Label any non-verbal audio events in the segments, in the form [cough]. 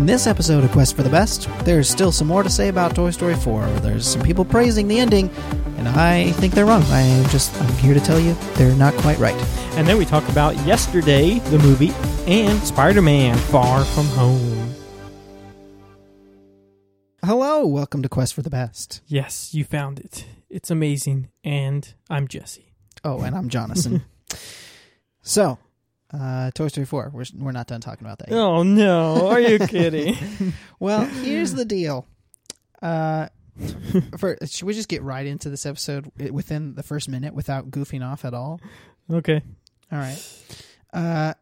In this episode of Quest for the Best, there's still some more to say about Toy Story 4. There's some people praising the ending, and I think they're wrong. I'm just I'm here to tell you they're not quite right. And then we talk about Yesterday, the movie, and Spider Man Far From Home. Hello, welcome to Quest for the Best. Yes, you found it. It's amazing. And I'm Jesse. Oh, and I'm [laughs] Jonathan. so, uh, Toy Story 4. We're, we're not done talking about that yet. Oh, no. Are you [laughs] kidding? Well, [laughs] here's the deal. Uh, for, should we just get right into this episode within the first minute without goofing off at all? okay. All right. Uh,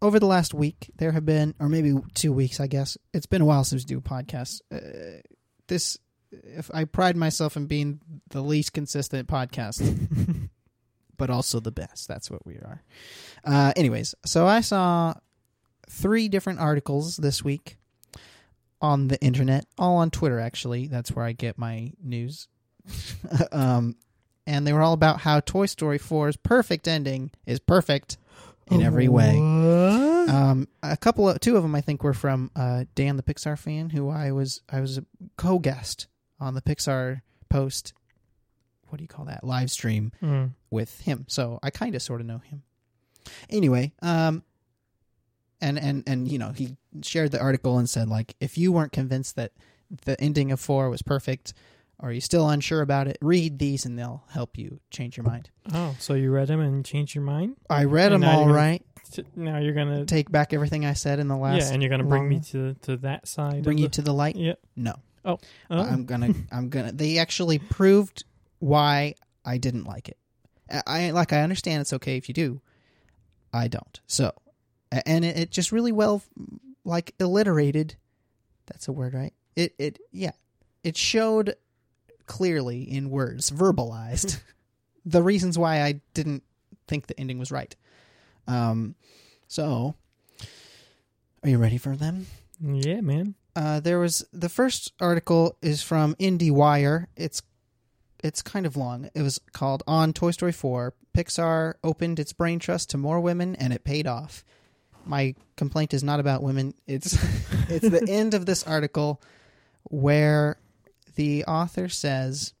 over the last week, there have been, or maybe two weeks, I guess. It's been a while since we do a podcast. Uh, this, if I pride myself in being the least consistent podcast, [laughs] but also the best. That's what we are. Uh, anyways, so I saw three different articles this week on the internet, all on Twitter. Actually, that's where I get my news. [laughs] um, and they were all about how Toy Story 4's perfect ending is perfect in every way. Um, a couple of two of them I think were from uh, Dan the Pixar fan, who I was I was a co-guest on the Pixar post. What do you call that live stream Mm. with him? So I kind of sort of know him. Anyway, um, and and and you know he shared the article and said like if you weren't convinced that the ending of four was perfect, or you still unsure about it, read these and they'll help you change your mind. Oh, so you read them and changed your mind? I read And them all gonna right. T- Now you're going to. Take back everything I said in the last. Yeah, and you're going to bring me to to that side. bring you the, to the light. Yeah. No. Oh. I'm gonna I'm gonna they actually proved why I didn't like it. I, like I understand it's okay if you do. I don't. So and it, it just really well like alliterated that's a word, right? It it yeah. It showed clearly in words, verbalized [laughs] the reasons why I didn't think the ending was right. Um so are you ready for them? yeah, man. Uh, there was the first article is from IndieWire. It's it's kind of long. It was called "On Toy Story 4." Pixar opened its brain trust to more women, and it paid off. My complaint is not about women. It's [laughs] it's the end of this article where the author says,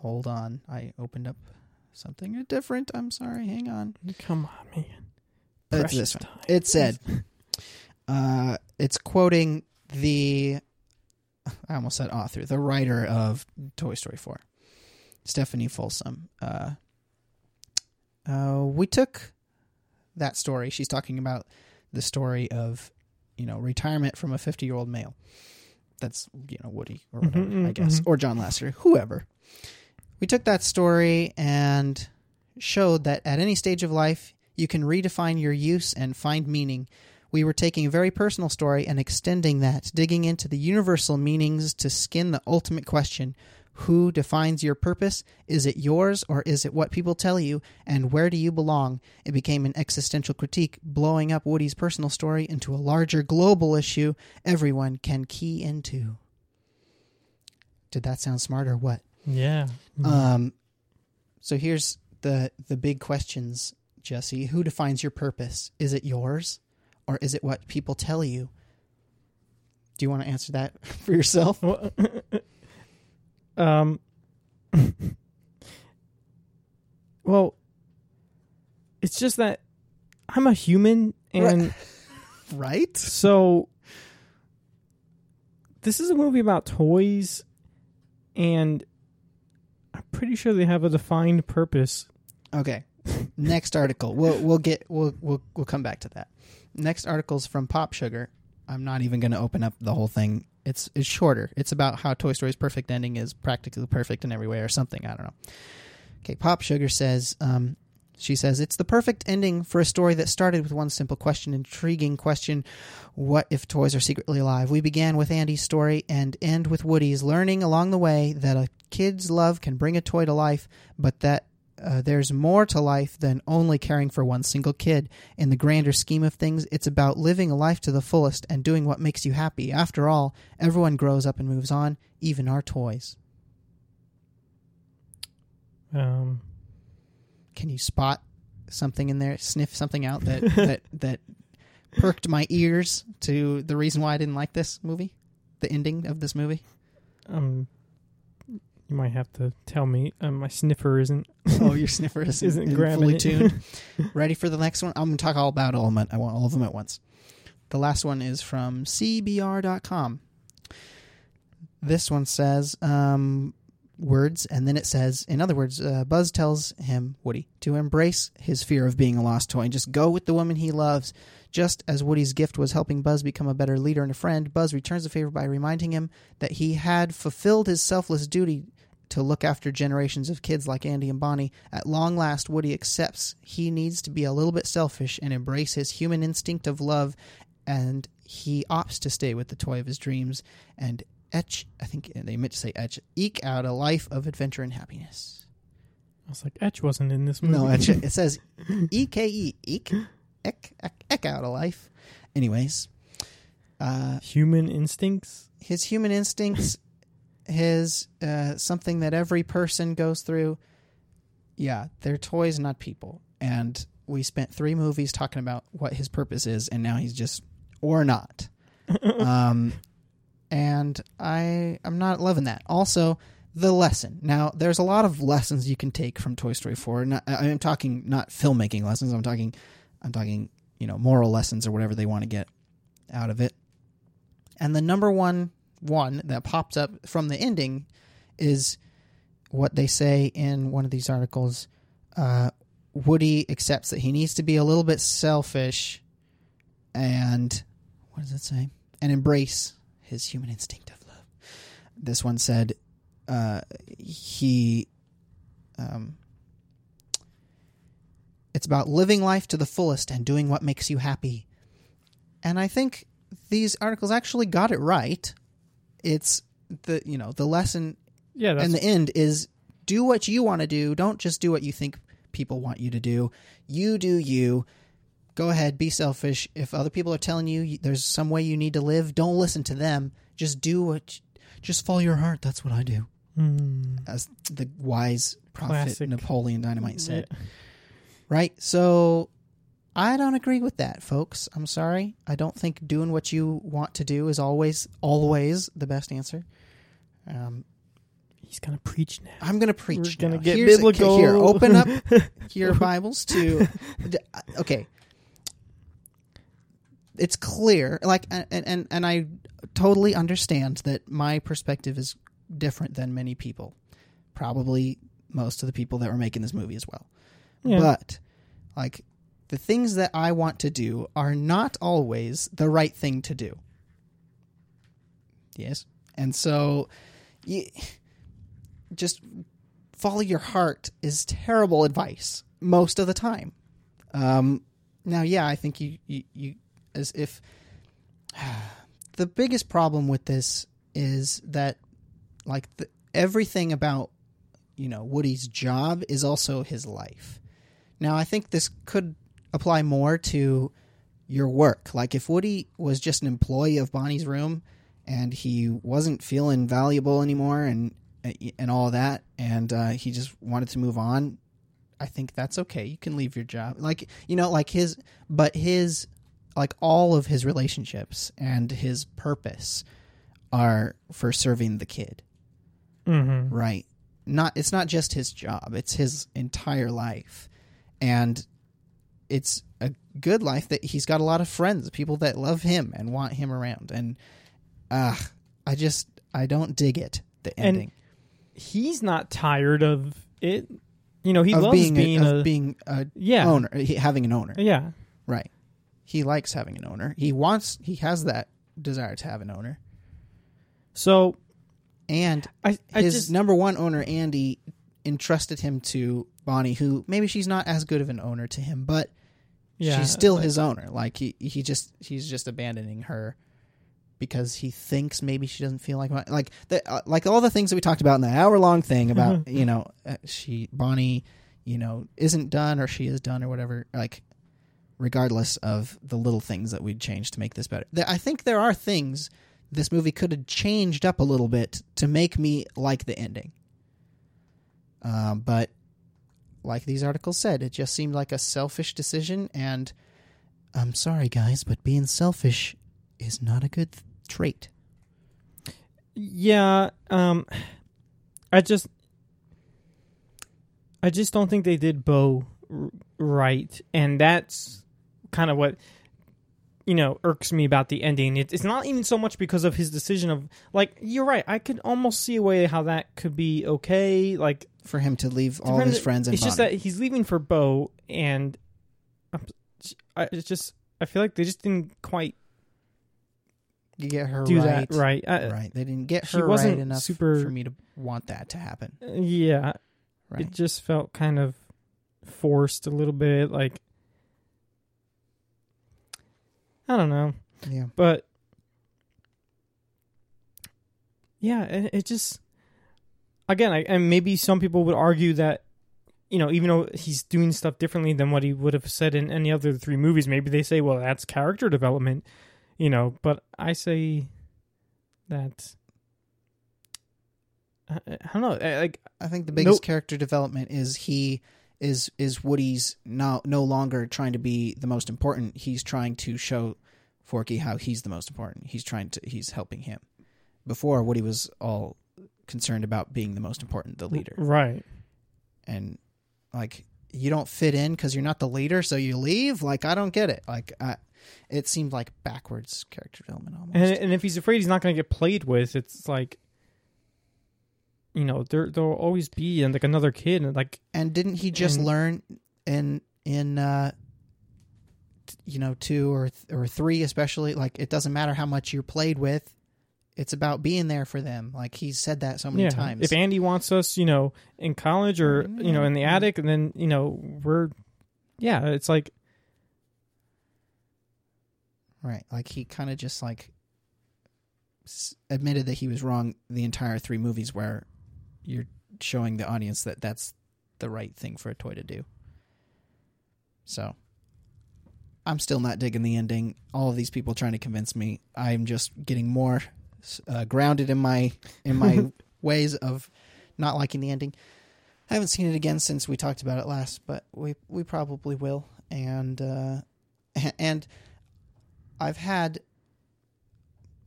"Hold on, I opened up something different. I'm sorry. Hang on." Come on, man. It's Precious this one. time. It said, uh, it's quoting the, [laughs] I almost said author, the writer of Toy Story 4, Stephanie Folsom. Uh, uh, we took that story. She's talking about the story of, you know, retirement from a 50 year old male. That's, you know, Woody or whatever, Mhm, I guess, mhm. or John Lasseter, whoever. We took that story and showed that at any stage of life, you can redefine your use and find meaning. We were taking a very personal story and extending that, digging into the universal meanings to skin the ultimate question Who defines your purpose? Is it yours or is it what people tell you? And where do you belong? It became an existential critique, blowing up Woody's personal story into a larger global issue everyone can key into. Did that sound smart or what? Yeah. Um, so here's the the big questions, Jesse. Who defines your purpose? Is it yours, or is it what people tell you? Do you want to answer that [laughs] for yourself? Well, [laughs] um. [laughs] well, it's just that I'm a human, and Right? so this is a movie about toys, and I'm pretty sure they have a defined purpose. Okay. Next article. We'll we'll get we'll we'll we'll come back to that. Next article's from Pop Sugar. I'm not even going to open up the whole thing. It's it's shorter. It's about how Toy Story's perfect ending is practically perfect in every way or something. I don't know. Okay, Pop Sugar says um she says it's the perfect ending for a story that started with one simple question, intriguing question, what if toys are secretly alive? We began with Andy's story and end with Woody's learning along the way that a kid's love can bring a toy to life, but that uh, there's more to life than only caring for one single kid. In the grander scheme of things, it's about living a life to the fullest and doing what makes you happy. After all, everyone grows up and moves on, even our toys. Um, Can you spot something in there? Sniff something out that [laughs] that that perked my ears to the reason why I didn't like this movie, the ending of this movie. Um, you might have to tell me. Um, my sniffer isn't. [laughs] Oh, your sniffer isn't, [laughs] Isn't isn't grabbing fully it. tuned. [laughs] Ready for the next one? I'm going to talk all about all of them. I want all of them at once. The last one is from CBR.com. This one says um, words, and then it says, in other words, uh, Buzz tells him, Woody, to embrace his fear of being a lost toy and just go with the woman he loves. Just as Woody's gift was helping Buzz become a better leader and a friend, Buzz returns the favor by reminding him that he had fulfilled his selfless duty to look after generations of kids like Andy and Bonnie. At long last, Woody accepts he needs to be a little bit selfish and embrace his human instinct of love, and he opts to stay with the toy of his dreams and etch, I think they meant to say etch, eke out a life of adventure and happiness. I was like, Etch wasn't in this movie. No, etch, it says E K E, eke, ek, ek, ek out a life. Anyways, uh, Human instincts. his human instincts, his uh, something that every person goes through. Yeah, they're toys, not people. And we spent three movies talking about what his purpose is, and now he's just or not. [laughs] um, and I I'm not loving that. Also, the lesson. Now, there's a lot of lessons you can take from Toy Story 4. Not, I'm talking not filmmaking lessons. I'm talking I'm talking you know moral lessons or whatever they want to get out of it. And the number one one that popped up from the ending is what they say in one of these articles. Uh, Woody accepts that he needs to be a little bit selfish and what does it say? And embrace his human instinct of love. This one said uh, he. Um, it's about living life to the fullest and doing what makes you happy. And I think these articles actually got it right. It's the you know the lesson Yeah, and the end is do what you want to do. Don't just do what you think people want you to do. You do you. Go ahead, be selfish. If other people are telling you there's some way you need to live, don't listen to them. Just do what. Just follow your heart. That's what I do. Hmm. As the wise prophet Classic. Napoleon Dynamite said. Yeah. Right? So I don't agree with that, folks. I'm sorry. I don't think doing what you want to do is always always the best answer. Um, He's gonna preach now. I'm going to preach. We're gonna get Here's- biblical. Here, open up [laughs] your Bibles to. Okay, it's clear. Like, and and and I totally understand that my perspective is different than many people. Probably most of the people that were making this movie as well. Yeah. But like the things that I want to do are not always the right thing to do. Yes. And so you just follow your heart is terrible advice most of the time. Um now yeah, I think you you, you as if [sighs] the biggest problem with this is that like the, everything about you know Woody's job is also his life. Now, I think this could apply more to your work. Like if Woody was just an employee of Bonnie's room and he wasn't feeling valuable anymore and and all that and uh, he just wanted to move on, I think that's okay. You can leave your job. Like, you know, like his but his like all of his relationships and his purpose are for serving the kid Mm-hmm. right not it's not just his job it's his entire life and it's a good life that he's got a lot of friends people that love him and want him around. And uh i just i don't dig it the And ending. He's not tired of it. You know, he of loves being, being, a, a being a yeah. owner having an owner. Yeah. right. He likes having an owner. He wants he has that desire to have an owner. So and I, I his just number one owner Andy entrusted him to Bonnie, who maybe she's not as good of an owner to him, but yeah, she's still his owner. Like he he just he's just abandoning her because he thinks maybe she doesn't feel like my, like the, uh, like all the things that we talked about in the hour long thing about [laughs] you know uh, she Bonnie you know isn't done or she is done or whatever like regardless of the little things that we'd change to make this better. There, I think there are things this movie could have changed up a little bit to make me like the ending. Um, but like these articles said, it just seemed like a selfish decision, and I'm sorry, guys, but being selfish is not a good th- trait. Yeah, um I just I just don't think they did Bo r- right and that's kind of what you know irks me about the ending. It, it's not even so much because of his decision of like you're right. I could almost see a way how that could be okay. Like For him to leave all his friends and it's just Bonnie. that he's leaving for Bo, and I'm- I, it's just I feel like they just didn't quite you get her do right. that right. I, Right. They didn't get she her right wasn't enough super- for me to want that to happen. Uh, yeah, Right. it just felt kind of forced a little bit. Like I don't know, yeah. but yeah, it, it just again, I, and maybe some people would argue that you know, even though he's doing stuff differently than what he would have said in any other three movies, maybe they say, well, that's character development, you know. But I say that I, I don't know, I- like I think the biggest Nope. character development is he is is Woody's now no longer trying to be the most important. He's trying to show Forky how he's the most important. He's trying to he's helping him. Before Woody was all concerned about being the most important, the leader, right. and like you don't fit in because you're not the leader, so you leave. Like I don't get it. Like I, it seemed like backwards character development almost. And, and if he's afraid he's not going to get played with, it's like, you know, there there'll always be and like another kid, and like And didn't he just And- learn in in uh you know two or th- or three especially like it doesn't matter how much you're played with, it's about being there for them. Like he's said that so many yeah, times. if Andy wants us, you know, in college or you know in the Mm. attic, and then you know we're, yeah, it's like right, like he kind of just like admitted that he was wrong the entire three movies where you're showing the audience that that's the right thing for a toy to do. So I'm still not digging the ending. All of these people trying to convince me. I'm just getting more uh, grounded in my in my [laughs] ways of not liking the ending. I haven't seen it again since we talked about it last, but we we probably will. And uh, [laughs] and I've had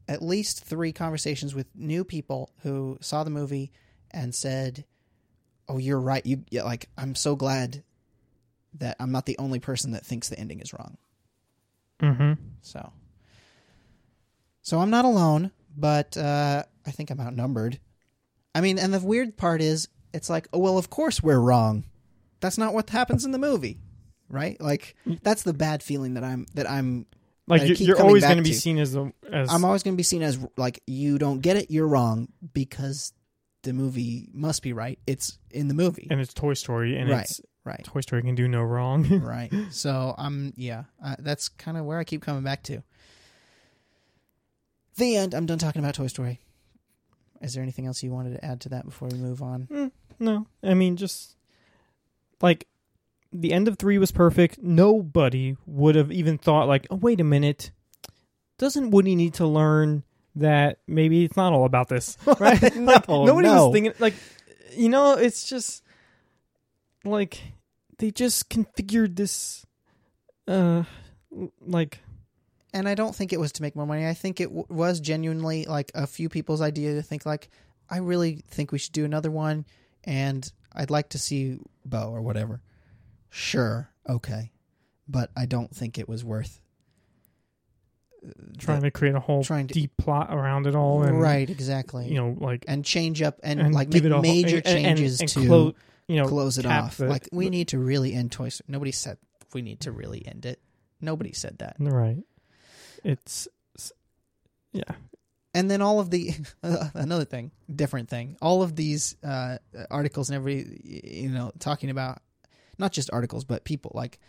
at least three conversations with new people who saw the movie and said, "Oh, you're right. You yeah, like I'm so glad that I'm not the only person that thinks the ending is wrong." mm-hmm. So, so I'm not alone, but uh, I think I'm outnumbered. I mean, and the weird part is, it's like, oh well, of course we're wrong. That's not what happens in the movie, right? Like that's the bad feeling that I'm that I'm. like I you're, you're always going to be seen as the as I'm always going to be seen as like you don't get it, you're wrong because the movie must be right. It's in the movie, and it's Toy Story, and Right. it's right? Toy Story can do no wrong. [laughs] right. So I'm yeah, uh, that's kind of where I keep coming back to. The end. I'm done talking about Toy Story. Is there anything else you wanted to add to that before we move on? No, I mean just like the end of three was perfect. Nobody would have even thought like, oh wait a minute, doesn't Woody need to learn that maybe it's not all about this, [laughs] right? [laughs] like, nobody no. was thinking like, you know, it's just like they just configured this, uh, like And I don't think it was to make more money. I think it w- was genuinely like a few people's idea to think like, I really think we should do another one, and I'd like to see Bo or whatever. Sure, okay, but I don't think it was worth uh, trying to create a whole trying to- deep plot around it all, and right exactly you know, like and change up and, and like give make it a whole- major and- and- changes to clo- you know, close it off. the- like we the- need to really end Toy Story. Nobody said we need to really end it. Nobody said that. right. It's yeah, And then all of the [laughs] another thing, different thing. All of these uh, articles and every you know talking about not just articles but people like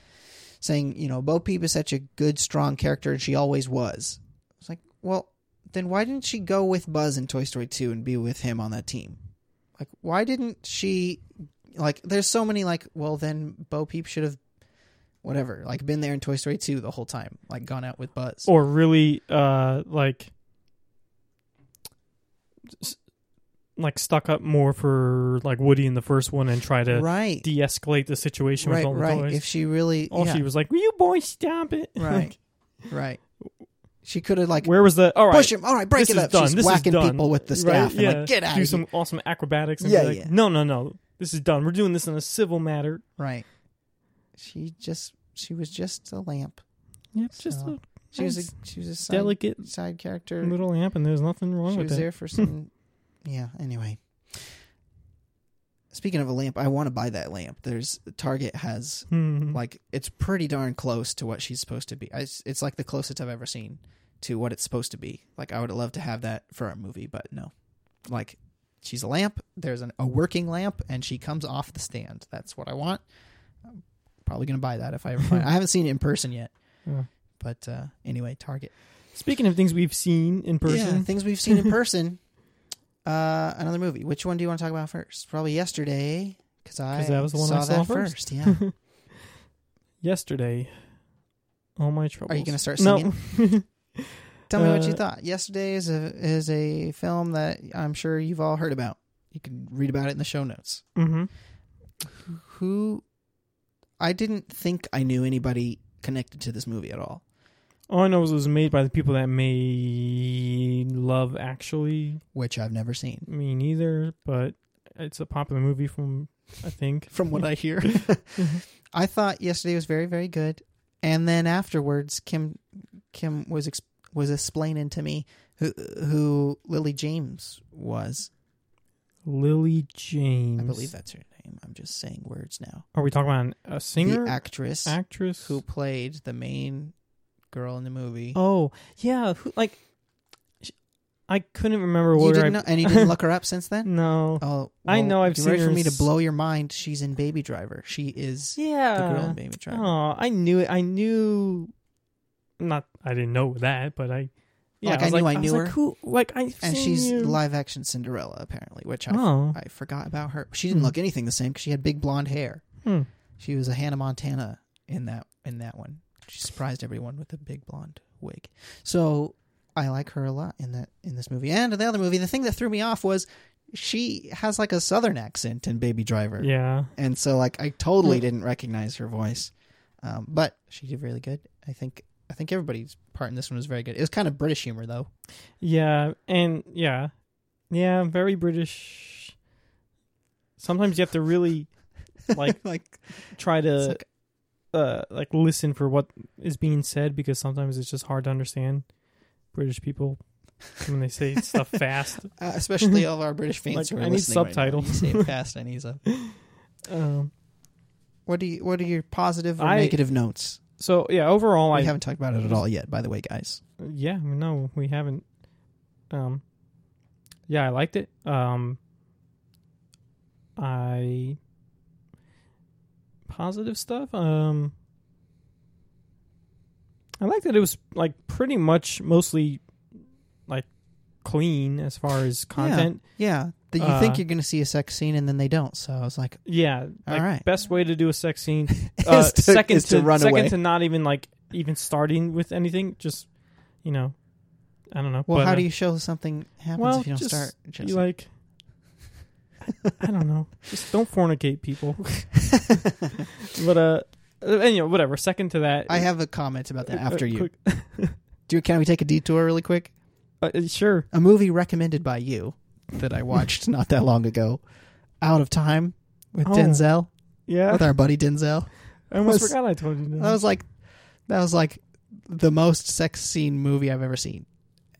saying you know Bo Peep is such a good strong character and she always was. It's like well then why didn't she go with Buzz in Toy Story 2 and be with him on that team? Like why didn't she like there's so many like well then Bo Peep should have whatever like been there in Toy Story 2 the whole time like gone out with Buzz. or really uh like s- like stuck up more for like Woody in the first one and try to right, de-escalate the situation right, with all the right. toys. If she really, all yeah, she was like, "Will you boys stop it?" [laughs] Right. right. She could have like Where was the all right? push him. All right, break this it is up. done. She's This is whacking done. people with the staff and yeah. like get out Do of some here. awesome acrobatics and Yeah, be like, yeah. "No, no, no, this is done. We're doing this in a civil matter." Right. She just she was just a lamp. Yep, just a She was a she was a side, delicate side character. little lamp, and there's nothing wrong she with was that. there for some. yeah. Anyway. Speaking of a lamp, I want to buy that lamp. There's Target has Hmm. like it's pretty darn close to what she's supposed to be. I, it's like the closest I've ever seen to what it's supposed to be. Like I would love to have that for a movie, but no. Like she's a lamp. There's an, a working lamp, and she comes off the stand. That's what I want. Probably gonna buy that if I ever find. it. I haven't seen it in person yet, [laughs] Yeah. but uh, anyway, Target. Speaking of things we've seen in Yeah, person, things we've seen in [laughs] person. uh, another movie. Which one do you want to talk about first? Probably yesterday, because I that was the one saw I saw that first. Yeah. [laughs] yesterday, all my troubles. Are you gonna start No. Tell me what you Uh, thought. Yesterday is a is a film that I'm sure you've all heard about. You can read about it in the show notes. hmm Who I didn't think I knew anybody connected to this movie at all. All I know is it was made by the people that made Love Actually. Which I've never seen. Me neither, but it's a popular movie from I think. [laughs] From what I hear. [laughs] I thought yesterday was very, very good. And then afterwards Kim Kim was ex- was explaining to me who who Lily James was. Lily James. I believe that's her name. I'm just saying words now. Are we talking about a singer, The actress actress? who played the main girl in the movie. Oh yeah, who, like I couldn't remember what you didn't I. know, and you didn't [laughs] look her up since then. No. Oh, I know I've seen ready her for me to blow your mind. She's in Baby Driver. She is Yeah. the girl in Baby Driver. Oh, I knew it. I knew. Not, I didn't know that, but I. Yeah, Like, I was knew like, I was knew like, her. Who? Like I. and she's live action Cinderella apparently, which I Oh. I forgot about her. She didn't Hmm. look anything the same because she had big blonde hair. Hmm. She was a Hannah Montana in that in that one. She surprised everyone with a big blonde wig. So I like her a lot in that in this movie and in the other movie. The thing that threw me off was she has like a southern accent in Baby Driver. Yeah. and so like I totally didn't recognize her voice. Um, but she did really good. I think I think everybody's part in this one was very good. It was kind of British humor though. Yeah, and yeah, yeah, very British. Sometimes you have to really [laughs] like like try to like- uh like listen for what is being said because sometimes it's just hard to understand British people when they say [laughs] stuff fast. uh, especially all of our British fans Like, who are I need right subtitles. You say it [laughs] fast. I need a. Um, What do you What are your positive or I- negative notes? So yeah, overall, We I haven't talked about it at all yet, by the way, guys. yeah no we haven't. Um, yeah, I liked it. Um, I positive stuff. Um, I like that it was like pretty much mostly like clean as far as content. Yeah, that you Uh, think you're going to see a sex scene and then they don't. So I was like, Yeah, All like right. best way to do a sex scene. [laughs] Uh, is to, second is to, run second away. to not even like even starting with anything. Just you know, I don't know. well, but, how uh, do you show something happens well, if you don't just start? You like? I don't know. [laughs] Just don't fornicate people. [laughs] but uh, you know whatever. Second to that, I have a comment about that uh, after you. Do can we take a detour really quick? uh, uh, sure. A movie recommended by you that I watched [laughs] not that long ago, Out of Time with Oh. Denzel, Yeah, with our buddy Denzel. I almost was- forgot I told you. That. That was like that was like the most sex scene movie I've ever seen.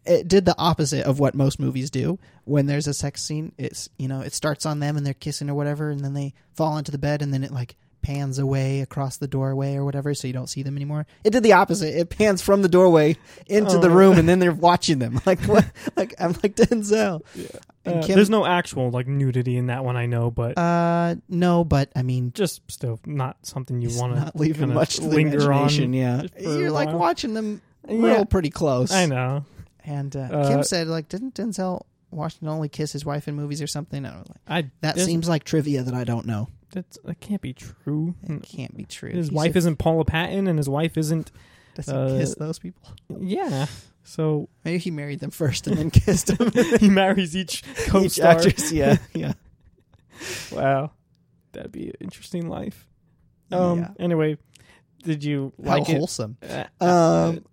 It did the opposite of what most movies do. When there's a sex scene, it's you know, it starts on them and they're kissing or whatever, and then they fall into the bed and then it like pans away across the doorway or whatever so you don't see them anymore. It did the opposite. It pans from the doorway into the Oh. room and then they're watching them. [laughs] Like what like I'm like Denzel. And Uh, Kim- there's no actual like nudity in that one. I know, but Uh no, but I mean just still not something you it's want not leaving kinda much to linger on yeah. just for a You're like while. watching them Yeah. real pretty close. I know. And uh, Uh, Kim said, like, didn't Denzel Washington only kiss his wife in movies or something? I don't know. I That seems like trivia that I don't know. That's, that can't be true. It can't be true. His wife isn't Paula Patton, and his wife isn't. does he uh, kiss those people. Yeah, So Maybe he married them first and then kissed them. [laughs] he marries each Each co-star. actress, yeah, yeah. Wow, that'd be an interesting life. Um. Yeah. Anyway, did you like How it? wholesome. Uh, Um,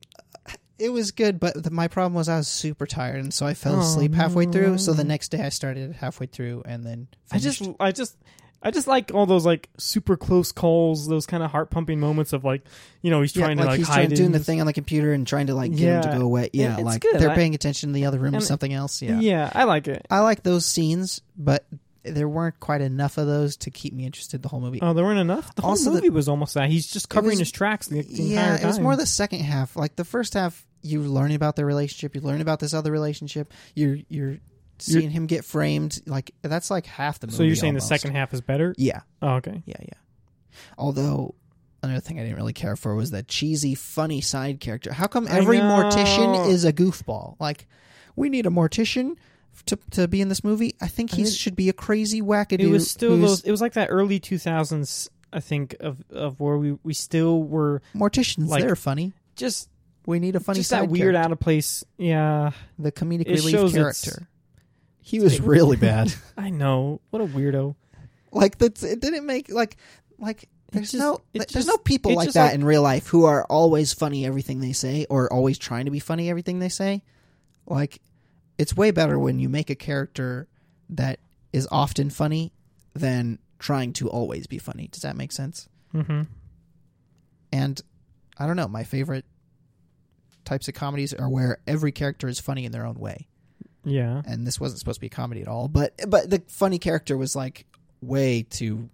it was good, but the, my problem was I was super tired, and so I fell Oh, asleep halfway through. So the no. next day I started halfway through, and then I just. I just, I just like all those like super close calls, those kind of heart pumping moments of like, you know, he's yeah, trying like to like he's hide trying, doing the thing on the computer and trying to like get him Yeah. to go away. Yeah, it's like good. they're I- paying attention in the other room and- something else. Yeah. Yeah. I like it. I like those scenes, but there weren't quite enough of those to keep me interested the whole movie. Oh, there weren't enough. The whole Also, the- movie was almost that. He's just covering was- his tracks the, the entire yeah, time. it was more the second half. Like the first half, you learn about their relationship, you learn about this other relationship. You're you're seeing him get framed. Like that's like half the movie. So you're saying almost. the second half is better? Yeah, Oh, okay. yeah, yeah. Although another thing I didn't really care for was that cheesy, funny side character. How come every mortician is a goofball? Like we need a mortician to to be in this movie. I think he I mean, should be a crazy wackadoo. It was still those. It was like that early 2000s. I think of of where we we still were morticians. like- they're funny. just We need a funny just side that weird character. out of place. Yeah, the comedic It relief character. He was really bad. [laughs] I know. What a weirdo. like that's it didn't make like like there's just- no there's just- no people like that like- in real life who are always funny everything they say or always trying to be funny everything they say. Like it's way better when you make a character that is often funny than trying to always be funny. Does that make sense? Mm-hmm. And I don't know, my favorite types of comedies are where every character is funny in their own way. Yeah. and this wasn't supposed to be a comedy at all. But but the funny character was like way too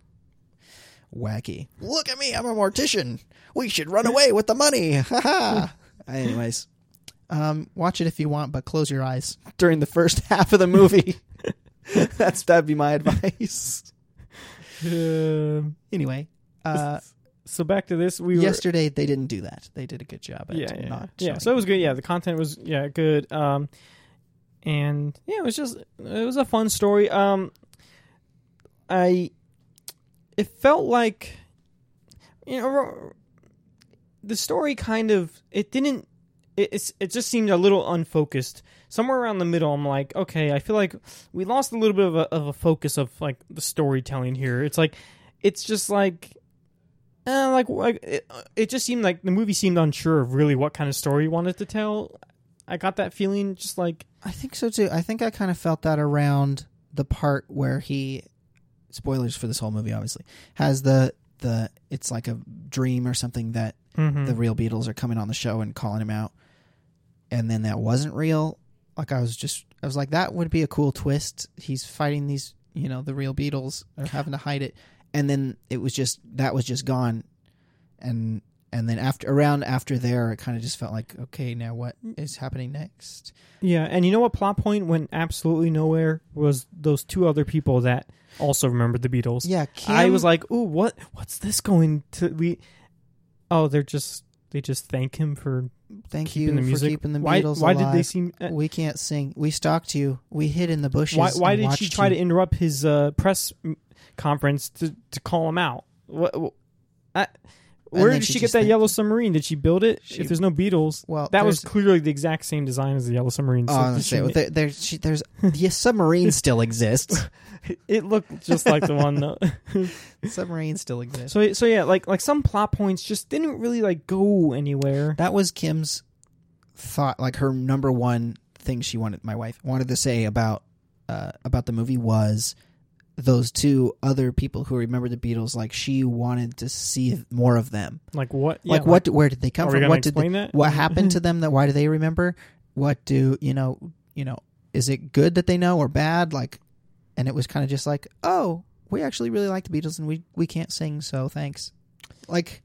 wacky. Look at me, I'm a mortician. We should run away with the money. [laughs] Ha ha. Anyways, um, watch it if you want, but close your eyes during the first [laughs] half of the movie. [laughs] That's that'd be my advice. Um, Anyway, uh, so back to this. We were yesterday they didn't do that. They did a good job at yeah, yeah, not. yeah. So it was good. Yeah, the content was yeah good. Um, and yeah, it was just it was a fun story. Um, I it felt like you know the story kind of it didn't it it's, it just seemed a little unfocused. Somewhere around the middle, I'm like, okay, I feel like we lost a little bit of a, of a focus of like the storytelling here. It's like it's just like uh, like like it, it just seemed like the movie seemed unsure of really what kind of story he wanted to tell. I got that feeling, just like I think so too. I think I kind of felt that around the part where he spoilers for this whole movie obviously has the the it's like a dream or something that mm-hmm. the real Beatles are coming on the show and calling him out. And then that wasn't real. Like I was just I was like that would be a cool twist. He's fighting these you know the real Beatles or having to hide it. And then it was just that was just gone. And and then after around after there it kind of just felt like okay now what is happening next yeah. And you know what plot point went absolutely nowhere was those two other people that also remembered the Beatles. yeah I was like, ooh, what what's this going to be? Oh, they're just they just thank him for Thank keeping you the music. for keeping the why Beatles why alive. did they seem? Uh, we can't sing. We stalked you. We hid in the bushes. why why did she try you. to interrupt his uh, press conference to to call him out? What? what I, where did she she get that yellow submarine? Did she build it? She- if there's no Beatles, Well, that was clearly the exact same design as the yellow submarine. Oh, So she say, well, there, there, she, there's the submarine still exists. [laughs] it looked just like the one. Though. [laughs] submarine still exists. so so yeah, like like some plot points just didn't really like go anywhere. That was Kim's thought. Like her number one thing she wanted. My wife wanted to say about uh, about the movie was those two other people who remember the Beatles. Like she wanted to see more of them. Like what? Yeah, like what? Where did they come from? What did they, that? what happened to [laughs] them that why do they remember what do you know you know is it good that they know or bad like and it was kind of just like oh we actually really like the beatles and we we can't sing so thanks like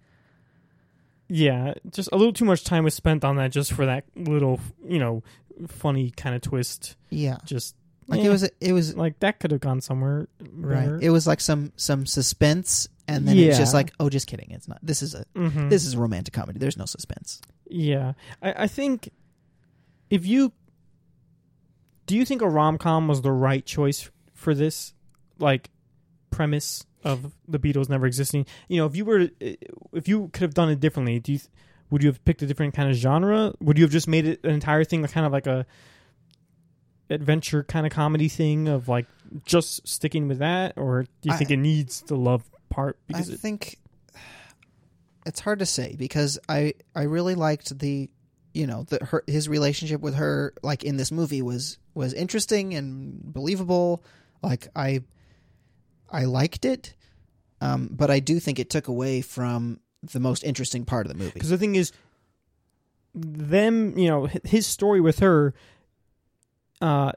Yeah, just a little too much time was spent on that just for that little, you know, funny kind of twist. yeah Just like eh, it was it was like that could have gone somewhere. right better. it was like some some suspense and then it's just like oh just kidding it's not this is a Mhm. this is a romantic comedy there's no suspense Yeah, I, I think if you do you think a rom com was the right choice for this, like premise of the Beatles never existing? You know, if you were, if you could have done it differently, do you? Would you have picked a different kind of genre? Would you have just made it an entire thing, kind of like a adventure kind of comedy thing of like just sticking with that, or do you I- think it needs the love part? I Because it, think it's hard to say because I I really liked the you know the her his relationship with her like in this movie was was interesting and believable. Like I I liked it, um, but I do think it took away from the most interesting part of the movie. because the thing is, them, you know, his story with her, uh,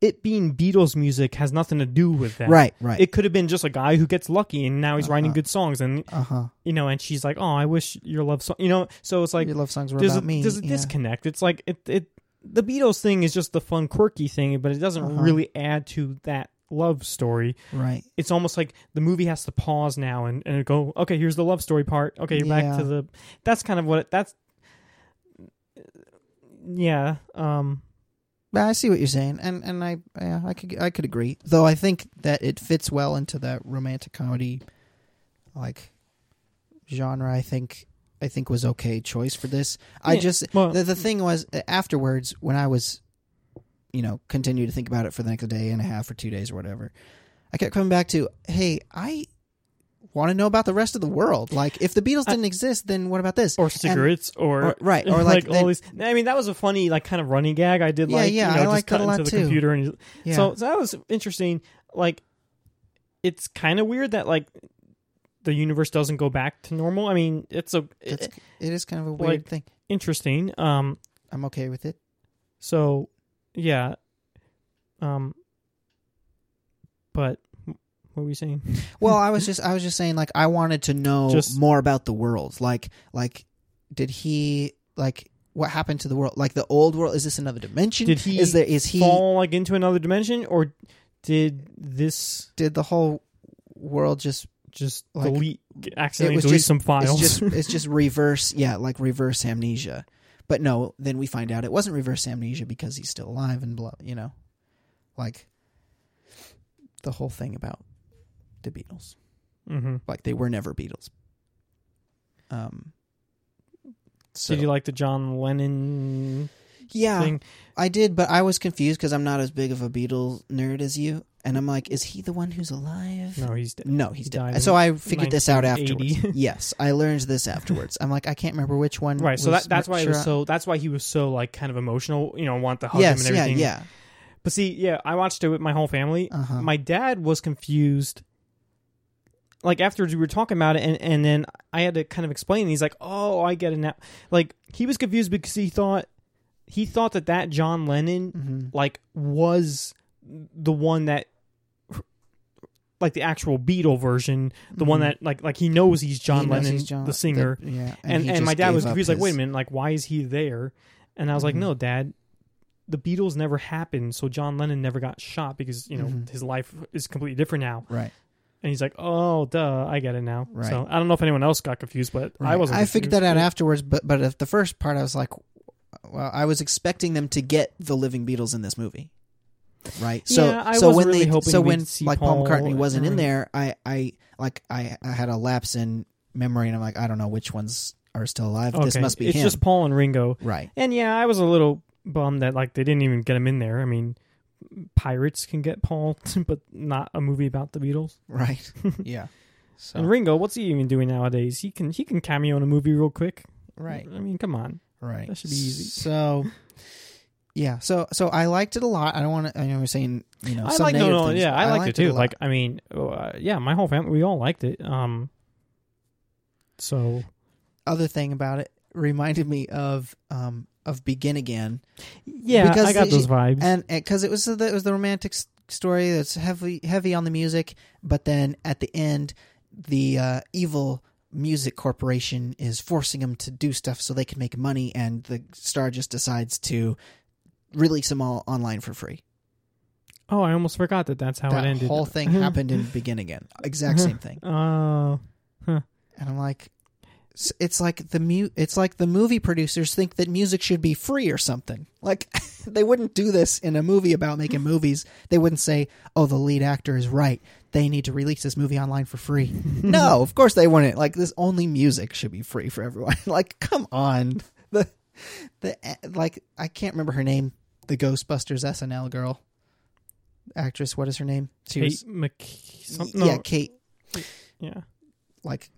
it being Beatles music has nothing to do with that. Right, right. It could have been just a guy who gets lucky and now he's writing Uh-huh. good songs and uh huh. you know and she's like, "Oh, I wish your love song." You know, so it's like Your love songs were there's about a, me. there's a yeah. disconnect. It's like it it the Beatles thing is just the fun quirky thing, but it doesn't Uh-huh. really add to that love story. Right. It's almost like the movie has to pause now and, and go, okay, here's the love story part. Okay, you're back to the. That's kind of what it, that's. Yeah. Um. But I see what you're saying, and and I yeah, I could I could agree. Though I think that it fits well into that romantic comedy like genre. I think I think was okay choice for this. I just well- the the thing was uh, afterwards when I was you know continue to think about it for the next day and a half or two days or whatever. I kept coming back to hey I want to know about the rest of the world. Like if the Beatles didn't exist, then what about this? Or cigarettes, or, or- right, or [laughs] like all then- these. I mean, that was a funny, like, kind of running gag I did. Yeah, like, yeah, you know, I just liked cut into the too. computer, and Yeah. so, so that was interesting. Like, it's kind of weird that like the universe doesn't go back to normal. I mean, it's a It's, it- it is kind of a weird like- thing. interesting. Um, I'm okay with it. So, yeah. Um, but what were you saying? [laughs] Well, I was just I was just saying like I wanted to know Just- more about the world. Like like did he like what happened to the world? Like the old world is this another dimension? Did he Is there is he Fall like into another dimension, or did this did the whole world just just Like, delete accidentally was delete just- some files? it's just [laughs] it's just reverse yeah, like reverse amnesia. But no, then we find out it wasn't reverse amnesia because he's still alive and blah, you know. Like the whole thing about the Beatles. hmm Like they were never Beatles. Um so, Did you like the John Lennon yeah, thing? I did, but I was confused because I'm not as big of a Beatles nerd as you, and I'm like, is he the one who's alive? No, he's dead. No, he's He dead. So I figured this out 1980. afterwards. [laughs] yes, I learned this [laughs] afterwards. I'm like, I can't remember which one. Right, so that, that's why sure was so. That's why he was so like kind of emotional. You know, want to hug Yes, him and yeah, everything. yeah. But see, yeah, I watched it with my whole family. Uh-huh. My dad was confused. Like afterwards, we were talking about it, and, and then I had to kind of explain. And he's like, "Oh, I get it now." Like he was confused because he thought he thought that that John Lennon hmm like was the one that like the actual Beatle version, the one Mhm. that like like he knows he's John He knows Lennon, he's John- the singer, that- yeah, and he and, my dad was confused. Like, wait a minute, like why is he there? And I was like, Mhm. no, Dad, the Beatles never happened, so John Lennon never got shot because you know Mhm. his life is completely different now. Right, And he's like, oh, duh, I get it now. Right. So I don't know if anyone else got confused, but I wasn't. I figured that out afterwards, but but at the first part, I was like, well, I was expecting them to get the living Beatles in this movie. Right. So Yeah, I so when really they so when like Paul Paul McCartney wasn't in there, I I like I I had a lapse in memory, and I'm like, I don't know which ones are still alive. Okay. This must be it's him. just Paul and Ringo. right. And yeah, I was a little bummed that like they didn't even get him in there. I mean, pirates can get Paul, [laughs] but not a movie about the Beatles. Right. [laughs] yeah. So And Ringo, what's he even doing nowadays? He can he can cameo in a movie real quick. right. I mean, come on. Right. That should be easy. So yeah. So so I liked it a lot. I don't want to. I know we're saying you know I like no no things, yeah but I liked, it too. lot. like I mean uh, yeah, my whole family we all liked it. Um, so other thing about it reminded me of um of Begin Again. yeah, Because I got the- those vibes. and because it was the, it was the romantic story that's heavy heavy on the music, but then at the end, the uh, evil music corporation is forcing them to do stuff so they can make money, and the star just decides to release them all online for free. oh, I almost forgot that that's how that it ended. whole thing [laughs] happened in Begin Again, exact same thing, Oh, and I'm like. It's like the mu- It's like the movie producers think that music should be free or something. Like [laughs] they wouldn't do this in a movie about making [laughs] movies. They wouldn't say, "Oh, the lead actor is right. they need to release this movie online for free. [laughs] no, of course they wouldn't. Like this, only music should be free for everyone. like, come on. The the eh, like I can't remember her name. The Ghostbusters SNL girl, actress. What is her name? She Kate was no, yeah, Kate. yeah. Like,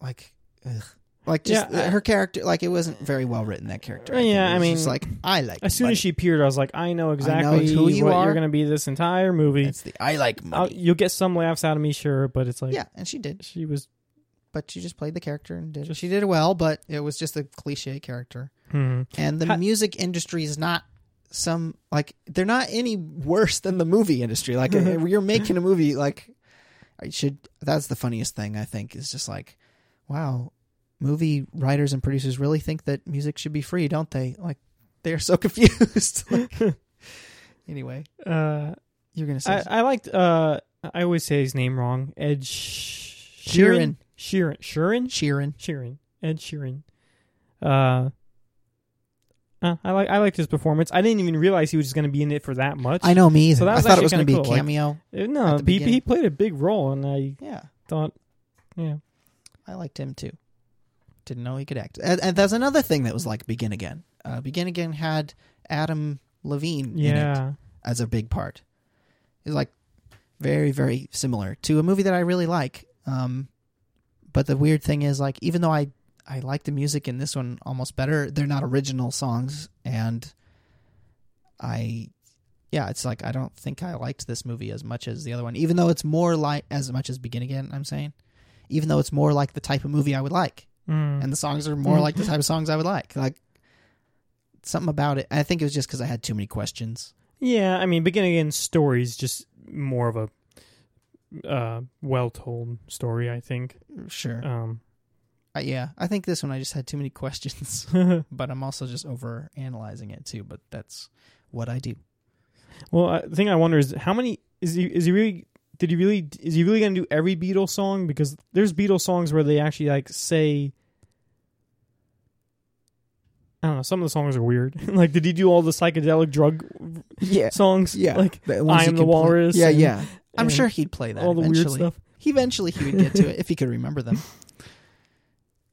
like, ugh. like just Yeah, I- her character. Like it wasn't very well written. That character. Think. yeah, I mean, just like I like. As soon as she appeared, I was like, I know exactly who you what are. you're going to be this entire movie. it's the I like you'll get some laughs out of me, sure, but it's like, yeah, and she did. she was. but she just played the character and did Just- she did it well but it was just a cliche character Hmm. and the music industry is not some like they're not any worse than the movie industry like [laughs] you're making a movie like I should that's the funniest thing i think is just like wow movie writers and producers really think that music should be free don't they like they're so [laughs] confused [laughs] like, [laughs] anyway Uh, you're gonna say I, I liked. Uh, I always say his name wrong. Ed Sh- Sheeran. Sheeran. Sheeran. Sheeran. Sheeran. Ed Sheeran. Uh, uh, I like. I liked his performance. I didn't even realize he was going to be in it for that much. I know me either. So that I was thought it actually was going to kinda be cool, a cameo. Uh, at No, he, he played a big role, and I yeah, thought, yeah, I liked him too. Didn't know he could act. And, and that's another thing that was like Begin Again. Uh, Begin Again had Adam Levine in it yeah. as a big part. It's like very, very similar to a movie that I really like. Um, but the weird thing is, like, even though I I like the music in this one almost better, they're not original songs, and I, yeah, it's like I don't think I liked this movie as much as the other one, even though it's more like as much as Begin Again. I'm saying, even though it's more like the type of movie I would like Mm. and the songs are more Mm. like the type of songs I would like. Like something about it. I think it was just because I had too many questions. Yeah, I mean, beginning again, stories just more of a uh, well-told story. I think. Sure. Um, Uh, yeah, I think this one I just had too many questions, [laughs] but I'm also just over analyzing it too. But that's what I do. well, uh, the thing I wonder is how many is he? Is he really? Did he really? Is he really going to do every Beatles song? Because there's Beatles songs where they actually like say. I don't know. Some of the songs are weird. [laughs] like, did he do all the psychedelic drug Yeah, songs? like The I am the can play- Walrus. Yeah, and- yeah. I'm and sure he'd play that all the eventually. weird stuff. He eventually he would get to it [laughs] if he could remember them.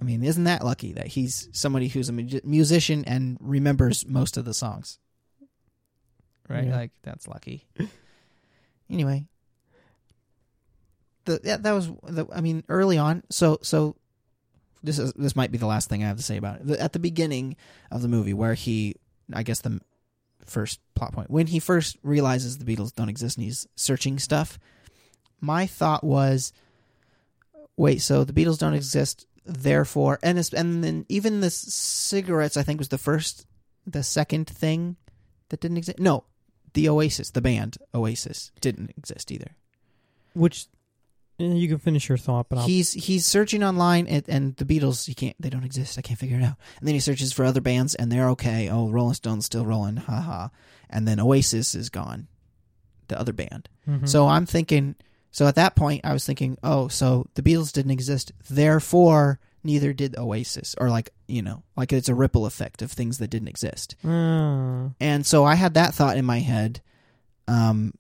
I mean, isn't that lucky that he's somebody who's a mu- musician and remembers most of the songs? Right? Yeah. Like that's lucky. anyway, the yeah, that was the I mean, early on. So so this is this might be the last thing I have to say about it. At the beginning of the movie where he I guess the first plot point when he first realizes the Beatles don't exist and he's searching stuff my thought was wait so the beatles don't exist therefore and and then even the cigarettes i think was the first the second thing that didn't exist no the oasis the band oasis didn't exist either Which you can finish your thought, but I'll, he's he's searching online and, and the beatles he can't they don't exist. I can't figure it out. And then he searches for other bands and they're okay. Oh rolling stone's still rolling. Haha and then oasis is gone. The other band. Mhm. So I'm thinking, so at that point, I was thinking, oh, so the Beatles didn't exist, therefore neither did Oasis, or like you know, like it's a ripple effect of things that didn't exist. Ah. And so I had that thought in my head. Um,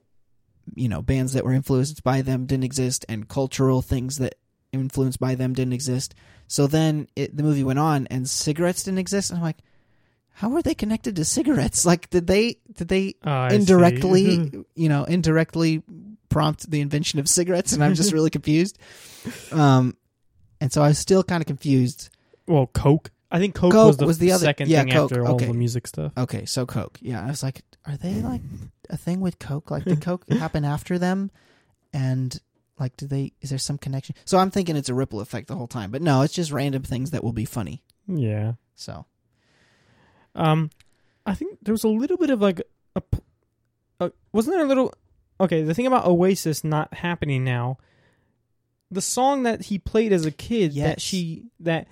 you know, bands that were influenced by them didn't exist, and cultural things that influenced by them didn't exist. So then it, the movie went on, and cigarettes didn't exist. And I'm like, how are they connected to cigarettes? [laughs] Like, did they did they Oh, indirectly, [laughs] you know, indirectly prompt the invention of cigarettes, and I'm just [laughs] really confused. Um, and so I was still kind of confused. well, Coke. I think Coke, Coke was the was the other- second yeah, thing Coke, after all the music stuff. Okay, so Coke, yeah, I was like, are they like a thing with Coke? Like, did [laughs] Coke happen after them? And like, do they? Is there some connection? So I'm thinking it's a ripple effect the whole time, but no, it's just random things that will be funny. Yeah. So Um, I think there was a little bit of like a, wasn't there a little okay. The thing about Oasis not happening now, the song that he played as a kid that she that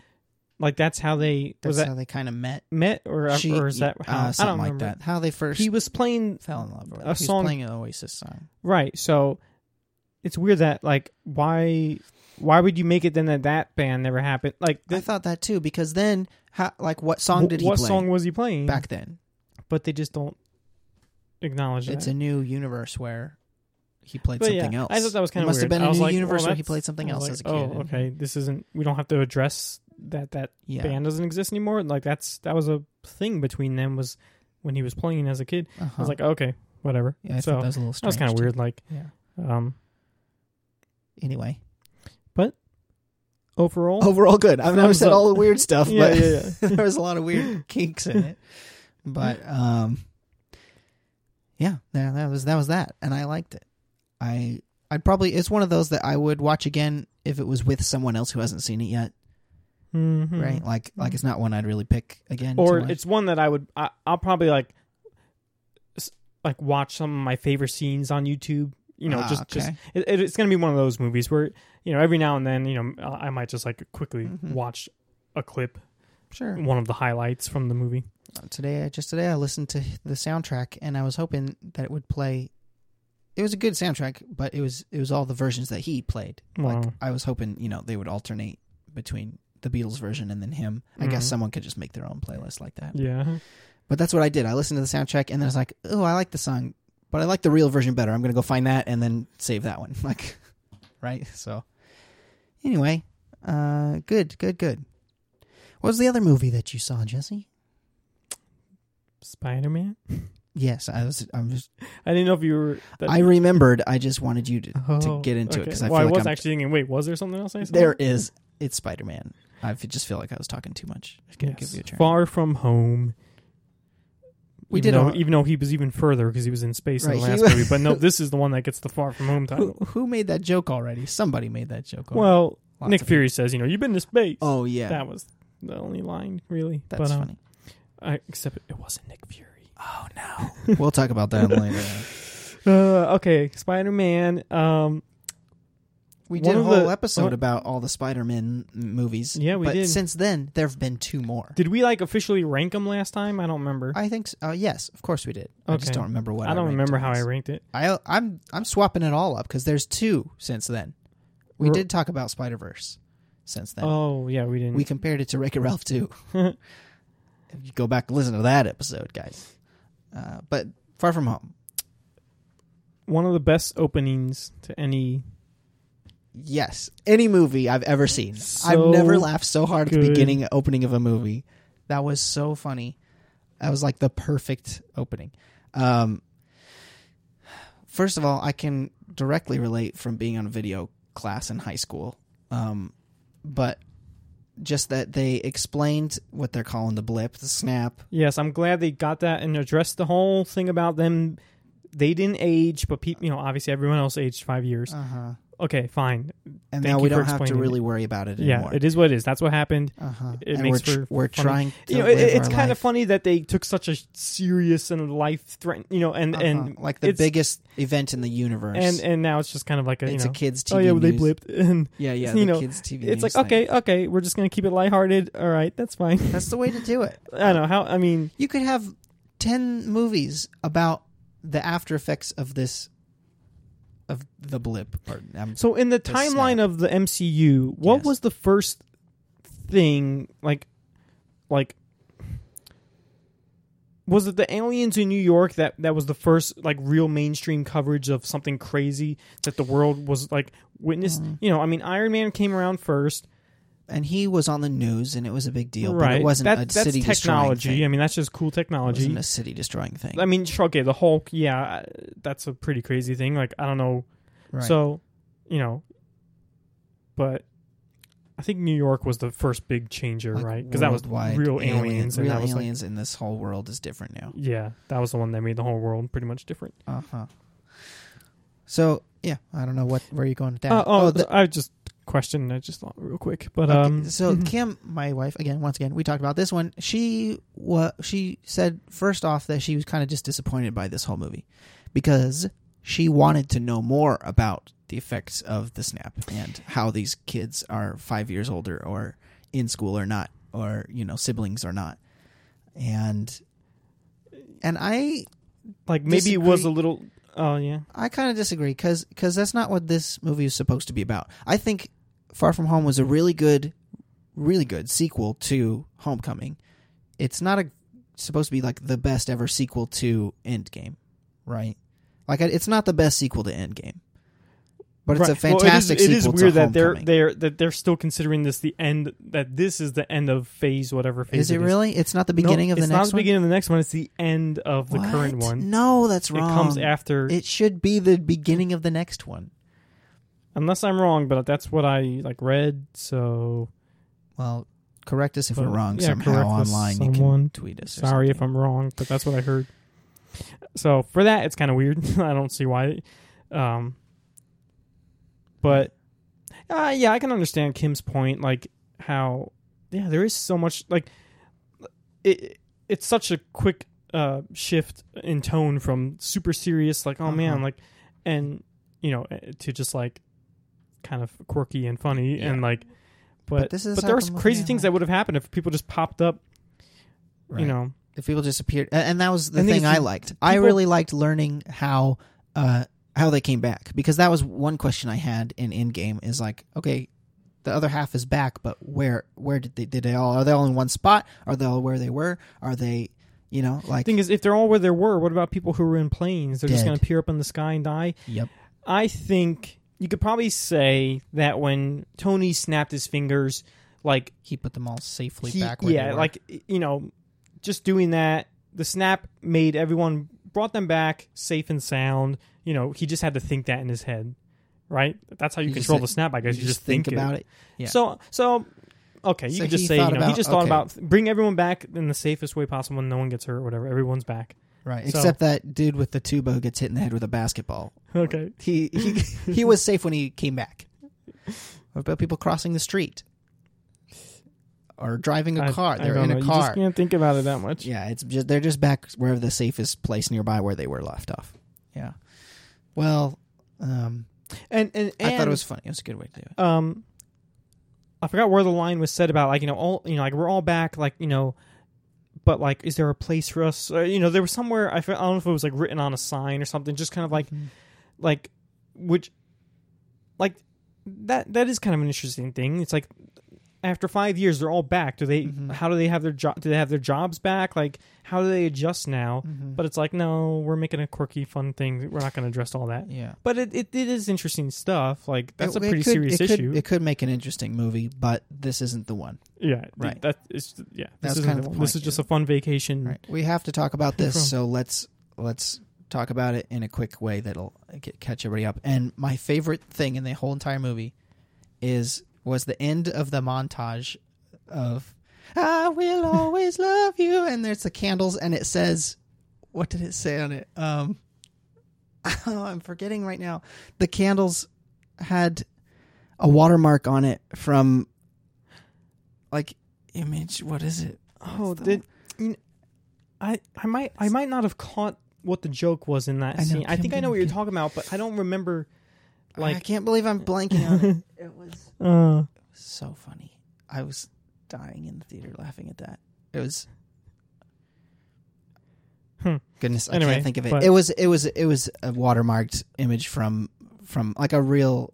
like that's how they that's was that how they kind of met. met or She- or is that how uh, I don't like remember. that? How they first He was playing fell in love. With a He was song- playing an Oasis song. right, so it's weird that like why why would you make it then that that band never happened? Like I the, thought that too because then, how, like, what song did he what play song was he playing back then? But they just don't acknowledge It's that. a new universe where he played But something yeah, else. I thought that was It kind of must weird. have been I a was new like, universe well, where he that's- played something I was else as a kid. Oh, okay. This isn't. We don't have to address that that Yeah. band doesn't exist anymore. Like that's that was a thing between them. Was when he was playing as a kid. I Uh-huh. was like, okay, whatever. yeah, I so that was a little that was kind of weird. Like, Yeah. um, Anyway, but overall, overall good. I've never said up. all the weird stuff, [laughs] Yeah, but yeah, [laughs] there was a lot of weird kinks in it. But um, yeah, yeah, that was that was that, and I liked it. I I'd probably it's one of those that I would watch again if it was with someone else who hasn't seen it yet, Mhm. right? Like like it's not one I'd really pick again. or it's one that I would. I, I'll probably like, like watch some of my favorite scenes on YouTube. You know, Ah, just just okay. it, it- it's gonna be one of those movies where you know every now and then you know I might just like quickly Mhm. watch a clip, sure. one of the highlights from the movie. today just today I listened to the soundtrack and I was hoping that it would play it was a good soundtrack but it was it was all the versions that he played like I was hoping you know they would alternate between the Beatles version and then him I guess Mhm. someone could just make their own playlist like that Yeah. but that's what I did I listened to the soundtrack and then I was like oh I like the song but I like the real version better I'm gonna go find that and then save that one [laughs] like right so anyway uh good good good what was the other movie that you saw Jesse Spider Man. yes I was I'm just I didn't know if you were. That, I remembered. I just wanted you to, to Oh, get into it because I well, feel I like was I'm, actually thinking. Wait, was there something else I saw? there is. It's Spider Man. I f- just feel like I was talking too much. Yes. give you a turn. Far from home. We even did though, all- even though he was even further because he was in space Right, in the last movie. But no, [laughs] this is the one that gets the far from home title. who made that joke already? Somebody made that joke. Already. Well, Lots Nick of Fury says, you know, you've been to space. Oh yeah, That was the only line, really. that's but, um, funny. I, except it wasn't Nick Fury. Oh no, we'll talk about that [laughs] later. Uh, okay, Spider Man. Um, We did a whole the- episode what- about all the Spider Man movies. Yeah, we but did. Since then, there have been two more. did we like officially rank them last time? I don't remember. I think. So. Uh, yes, of course we did. I just don't remember what. I don't ranked remember how I ranked it. I I'm I'm swapping it all up because there's two since then. We R- did talk about Spider Verse since then. Oh yeah, we didn't. we compared it to Wreck It Ralph too. [laughs] if you go back and listen to that episode, guys. Uh, but Far From Home, One of the best openings to any. Yes, any movie I've ever seen. So I've never laughed so hard at the good. beginning opening of a movie. That was so funny. That was like the perfect opening. Um, first of all, I can directly relate from being on a video class in high school. Um, but just that they explained what they're calling the blip, the snap. Yes, I'm glad they got that and addressed the whole thing about them. They didn't age, but people, you know, obviously everyone else aged five years. Uh huh. Okay, fine. And Thank now you we don't have to really worry about it anymore. Yeah, it is what it is. That's what happened. Uh-huh. It and makes we're, for we're funny- trying. To You know, it, it's kind life. of funny that they took such a serious and life threatening, you know, and Uh-huh. and like the biggest event in the universe. and and now it's just kind of like a you it's know, a kids TV. oh yeah, well, they blipped, [laughs] and Yeah, yeah. you the know, kids TV. it's like thing. okay, okay, we're just gonna keep it lighthearted. All right, that's fine. [laughs] that's the way to do it. [laughs] I don't know how. I mean, You could have ten movies about the after effects of this, of the blip. Or, um, so in the The timeline snap. of the MCU, what Yes. was the first thing like, like? Was it the aliens in New York that that was the first like real mainstream coverage of something crazy that the world was like witnessed? Mhm. You know, I mean, Iron Man came around first, and he was on the news, and it was a big deal. right? But it wasn't that, a that's city destroying technology. thing. I mean, that's just cool It technology. wasn't a city destroying thing. I mean, okay, the Hulk, yeah, uh, that's a pretty crazy thing. Like, I don't know. right. So, you know, but I think New York was the first big changer, Like right? Because that was real alien- aliens, and Real like, aliens in this whole world is different now. yeah, that was the one that made the whole world pretty much different. Uh huh. So yeah, I don't know what where you going with that. Uh, oh, the- I just questioned. I just thought real quick, but Okay, um, so [laughs] Kim, my wife, again, once again, we talked about this one. She wa she said first off that she was kind of just disappointed by this whole movie because she wanted to know more about the effects of the snap and how these kids are five years older or in school or not, or you know siblings or not, and and I like maybe it was a little. Oh yeah, I kind of disagree because that's not what this movie is supposed to be about. I think Far From Home was a really good, really good sequel to Homecoming. It's not a supposed to be like the best ever sequel to Endgame, right? Like it's not the best sequel to Endgame, but it's a Right. Well, fantastic it is, it is weird that they're they're that they're still considering this the end. That this is the end of phase whatever phase. Is it really? It's not the beginning No, of the it's next not the one. beginning of the next one. It's the end of the current one. No, that's wrong. It comes after, It should be the beginning of the next one. Unless I'm wrong, but that's what I like read. So Well, correct us if we're wrong yeah, somehow online. You someone. can tweet us. sorry if. I'm wrong, but that's what I heard. So for that, it's kind of weird. [laughs] I don't see why. Um, but uh, yeah, I can understand Kim's point. Like how yeah, there is so much like it. It's such a quick uh, shift in tone from super serious, like oh man, Uh-huh. like and you know eh, to just like kind of quirky and funny Yeah. and like. But, this is but how there's crazy at things that would have happened if people just popped up, Right. you know, if people just appeared, and that was the I think thing I just liked. I really liked learning how uh, how they came back because that was one question I had in Endgame. Is like, okay, the other half is back, but where where did they did they all are they all in one spot? Are they all where they were? Are they, you know, like thing is, if they're all where they were, what about people who were in planes? They're just going to appear up in the sky and die. yep, I think you could probably say that when Tony snapped his fingers, like he put them all safely he, back. Yeah, like you know, just doing that, the snap made everyone brought them back safe and sound. You know, he just had to think that in his head, right? That's how you, You control said- the snap. I guess you, just think, about it. Yeah. So, so okay, you So could just say you know thought he just thought okay. about bring everyone back in the safest way possible, and no one gets hurt, or whatever. Everyone's back. Right, So- except that dude with the tuba who gets hit in the head with a basketball. Okay. He he [laughs] he was safe when he came back. What about people crossing the street or driving a I- car? I They're don't in know. a You car. just can't think about it that much. Yeah, it's just they're just back wherever the safest place nearby where they were left off. Yeah. Well, um, And and, I thought and, it was funny. It was a good way to do it. um I forgot where the line was said about like you know all you know like we're all back like you know but like is there a place for us uh, you know there was somewhere I, don't know if it was like written on a sign or something just kind of like Mhm. like which like that that is kind of an interesting thing it's like after five years they're all back do they Mhm. how do they have their job do they have their jobs back like how do they adjust now Mhm. but it's like no we're making a quirky fun thing we're not going to address all that yeah, but it, it, it is interesting stuff like that's It- a pretty could- serious it could- issue it could make an interesting movie, but this isn't the one. Yeah, Right. That is yeah. This is kind of the This point, is just a fun vacation. Right. We have to talk about this, so let's let's talk about it in a quick way that'll get, catch everybody up. And my favorite thing in the whole entire movie is was the end of the montage of "I will always love you," and there's the candles, and it says, "What did it say on it?" Um, [laughs] oh, I'm forgetting right now. The candles had a watermark on it from like image. What is it? Oh, did you kn- I? I might. I might not have caught what the joke was in that I know, scene. I think I know what you're talking about, but I don't remember. I can't believe I'm blanking on it. [laughs] It was uh, so funny. I was dying in the theater laughing at that. It was Hmm. goodness. I Anyway, can't think of it. but- It was it was it was a watermarked image from from like a real.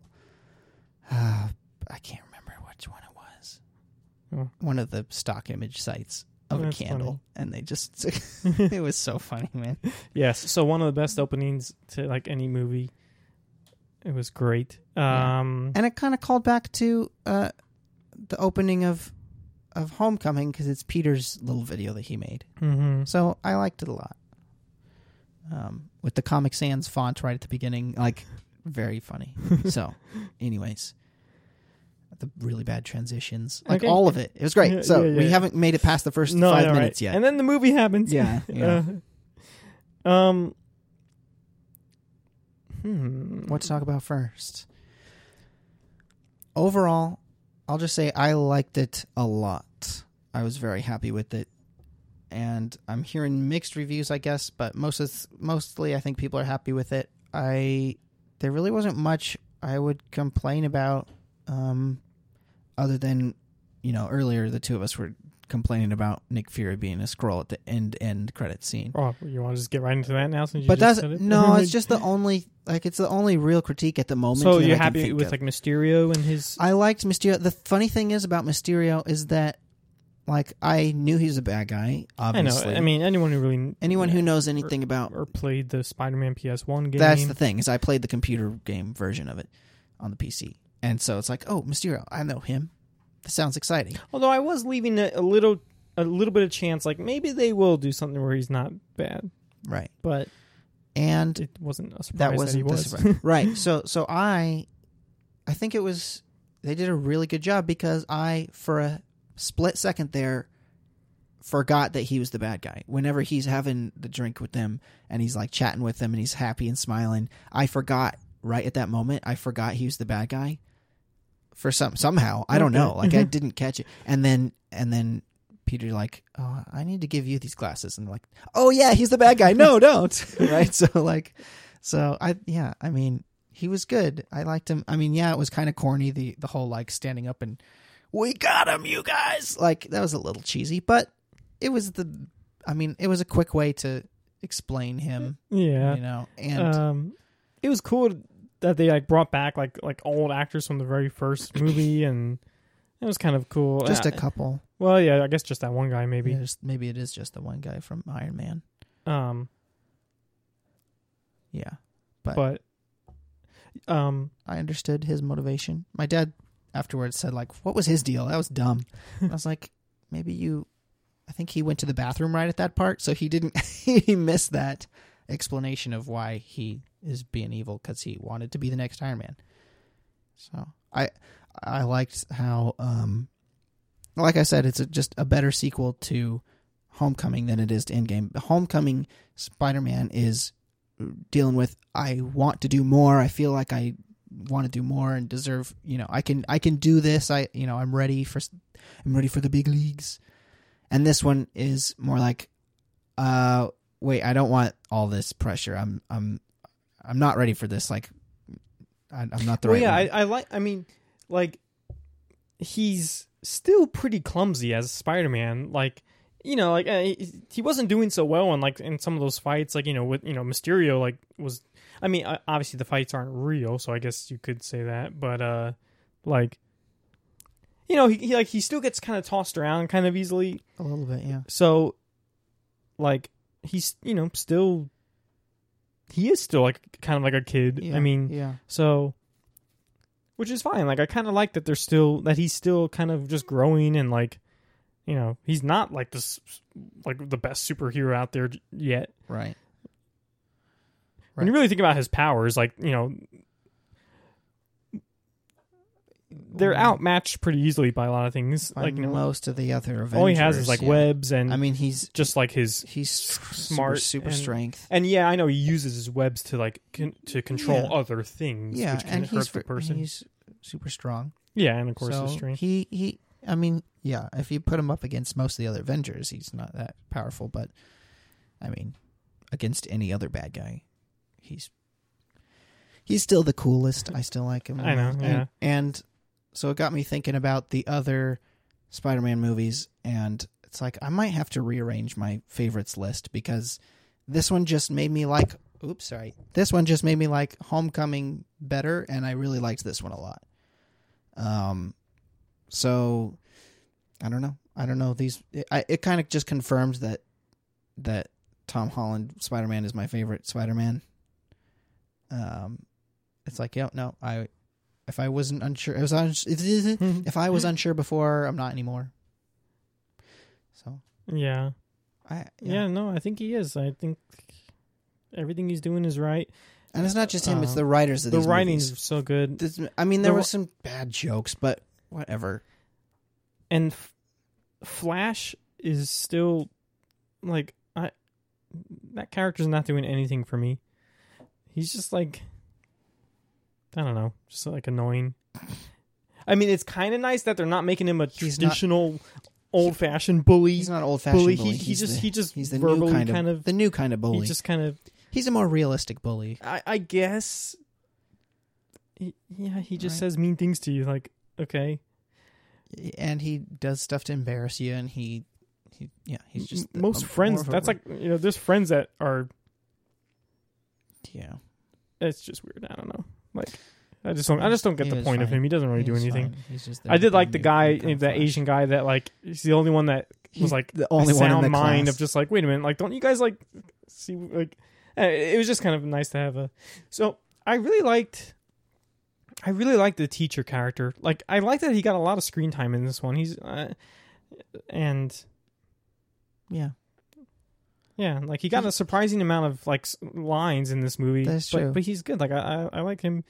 Uh, I can't remember which one it was. Oh. One of the stock image sites of That's a candle, and they just [laughs] [laughs] it was so funny, man. yes. So one of the best openings to like any movie. It was great. Yeah. Um, and it kind of called back to uh, the opening of of Homecoming because it's Peter's little video that he made. mhm. So I liked it a lot. Um, with the Comic Sans font right at the beginning, like very funny. [laughs] so, anyways, the really bad transitions, like Okay. all of it, it was great. Yeah, so yeah, we haven't made it past the first No, five know, right? minutes yet. And then the movie happens. Yeah, [laughs] yeah. Uh, um. Hmm. what to talk about first? Overall, I'll just say I liked it a lot. I was very happy with it, and I'm hearing mixed reviews, I guess, but most of, mostly I think people are happy with it. I there really wasn't much I would complain about, um, other than you know earlier the two of us were complaining about Nick Fury being a Skrull at the end end credit scene. Oh, you want to just get right into that now? Since you But just that's it? no, [laughs] it's just the only like it's the only real critique at the moment. So you're I happy with of. like Mysterio and his? I liked Mysterio. The funny thing is about Mysterio is that, like I knew he was a bad guy. I know. Obviously, I mean, anyone who really anyone who knows anything about or played the Spider-Man PS1 game. that's the thing is I played the computer game version of it on the PC, and so it's like, oh, Mysterio, I know him. This sounds exciting. Although I was leaving a, a little, a little bit of chance, like maybe they will do something where he's not bad, Right, but and it wasn't a surprise that that, wasn't he was. surprise. [laughs] right. So so I, I think it was they did a really good job because I for a split second there forgot that he was the bad guy. Whenever he's having the drink with them and he's like chatting with them and he's happy and smiling, I forgot right at that moment. I forgot he was the bad guy. For some somehow I don't know, like I Mhm. didn't catch it, and then and then Peter like, oh, I need to give you these glasses, and like, oh yeah, he's the bad guy. No, [laughs] don't. [laughs] right? So like, so I yeah, I mean, he was good. I liked him. I mean, yeah, it was kind of corny the the whole like standing up and we got him, you guys. Like that was a little cheesy, but it was the. I mean, it was a quick way to explain him. yeah. You know, and um, it was cool that they like brought back like like old actors from the very first [coughs] movie, and it was kind of cool. just a couple. well, yeah, I guess just that one guy maybe. Maybe maybe it is just the one guy from Iron Man. Um, Yeah, but um, I understood his motivation. My dad afterwards said like, "What was his deal? That was dumb." I was like, "Maybe you." I think he went to the bathroom right at that part, so he didn't. [laughs] he missed that explanation of why he is being evil because he wanted to be the next Iron Man. So I I liked how, um, like I said, it's a, just a better sequel to Homecoming than it is to Endgame. Homecoming Spider Man is dealing with I want to do more. I feel like I want to do more and deserve. You know, I can I can do this. I you know I'm ready for I'm ready for the big leagues. And this one is more like, uh, wait, I don't want all this pressure. I'm I'm I'm not ready for this. Like, I, I'm not the well, right. yeah. I, I like. I mean, like he's still pretty clumsy as Spider-Man. Like you know, like uh, he, he wasn't doing so well in like in some of those fights. Like you know, with you know Mysterio, like was. I mean, obviously the fights aren't real, so I guess you could say that. But uh, like. You know, he, he like he still gets kind of tossed around kind of easily. a little bit, yeah. So, like, he's you know still he is still like kind of like a kid. yeah. I mean, yeah, so which is fine. Like, I kind of like that they're still that he's still kind of just growing and like, you know, he's not like this like the best superhero out there yet. right. When you really think about his powers, like you know, they're Mm. outmatched pretty easily by a lot of things. By like you know, most of the other Avengers. all he has is like yeah. webs and I mean, he's just like his he's smart super, super and- strength. And yeah, I know he uses his webs to like con- to control Yeah. other things, Yeah, which can and hurt he's the person. he's super strong. yeah, and of course so his strength. he he. I mean, yeah. If you put him up against most of the other Avengers, he's not that powerful. But I mean, against any other bad guy, he's he's still the coolest. I still like him. I know, And- yeah. and so it got me thinking about the other Spider-Man movies, and it's like I might have to rearrange my favorites list because this one just made me like. Oops, sorry. This one just made me like Homecoming better, and I really liked this one a lot. Um, so I don't know. I don't know these. It, it kind of just confirms that that Tom Holland Spider Man is my favorite Spider Man. Um, it's like, yeah, no, I if I wasn't unsure, I was uns- [laughs] if I was unsure before, I'm not anymore. So yeah. I yeah, no, I think he is. I think everything he's doing is right. and it's not just him; it's Uh, the writers of The writing's movies. so good, This, I mean, there the were some bad jokes, but whatever. and F- Flash is still like I that character's not doing anything for me. He's just like I don't know, just like annoying. I mean, it's kind of nice that they're not making him a He's not- traditional, old-fashioned bully. He's not old fashioned bully. bully. He, he He's just the, he just he's the verbally new kind, of, the new kind of bully. he just kind of he's a more realistic bully. I, I guess. He, yeah, he just Right. says mean things to you. Like, okay, and he does stuff to embarrass you, and he, he yeah, he's just the- most a- friends. of a That's re- like you know, there's friends that are. yeah, It's just weird. I don't know. Like, I just don't. I just don't get He the was point of fine. him. He doesn't really do anything. fine. He's just there I did like the guy, the that. Asian guy that like he's the only one that was like the only one in the mind class. of just like wait a minute, like don't you guys like see like uh, it was just kind of nice to have a. So I really liked. I really liked the teacher character. Like I like that he got a lot of screen time in this one. He's uh, and yeah. Yeah, like he got a surprising amount of like lines in this movie. That's but, true. But he's good. Like I, I, I like him.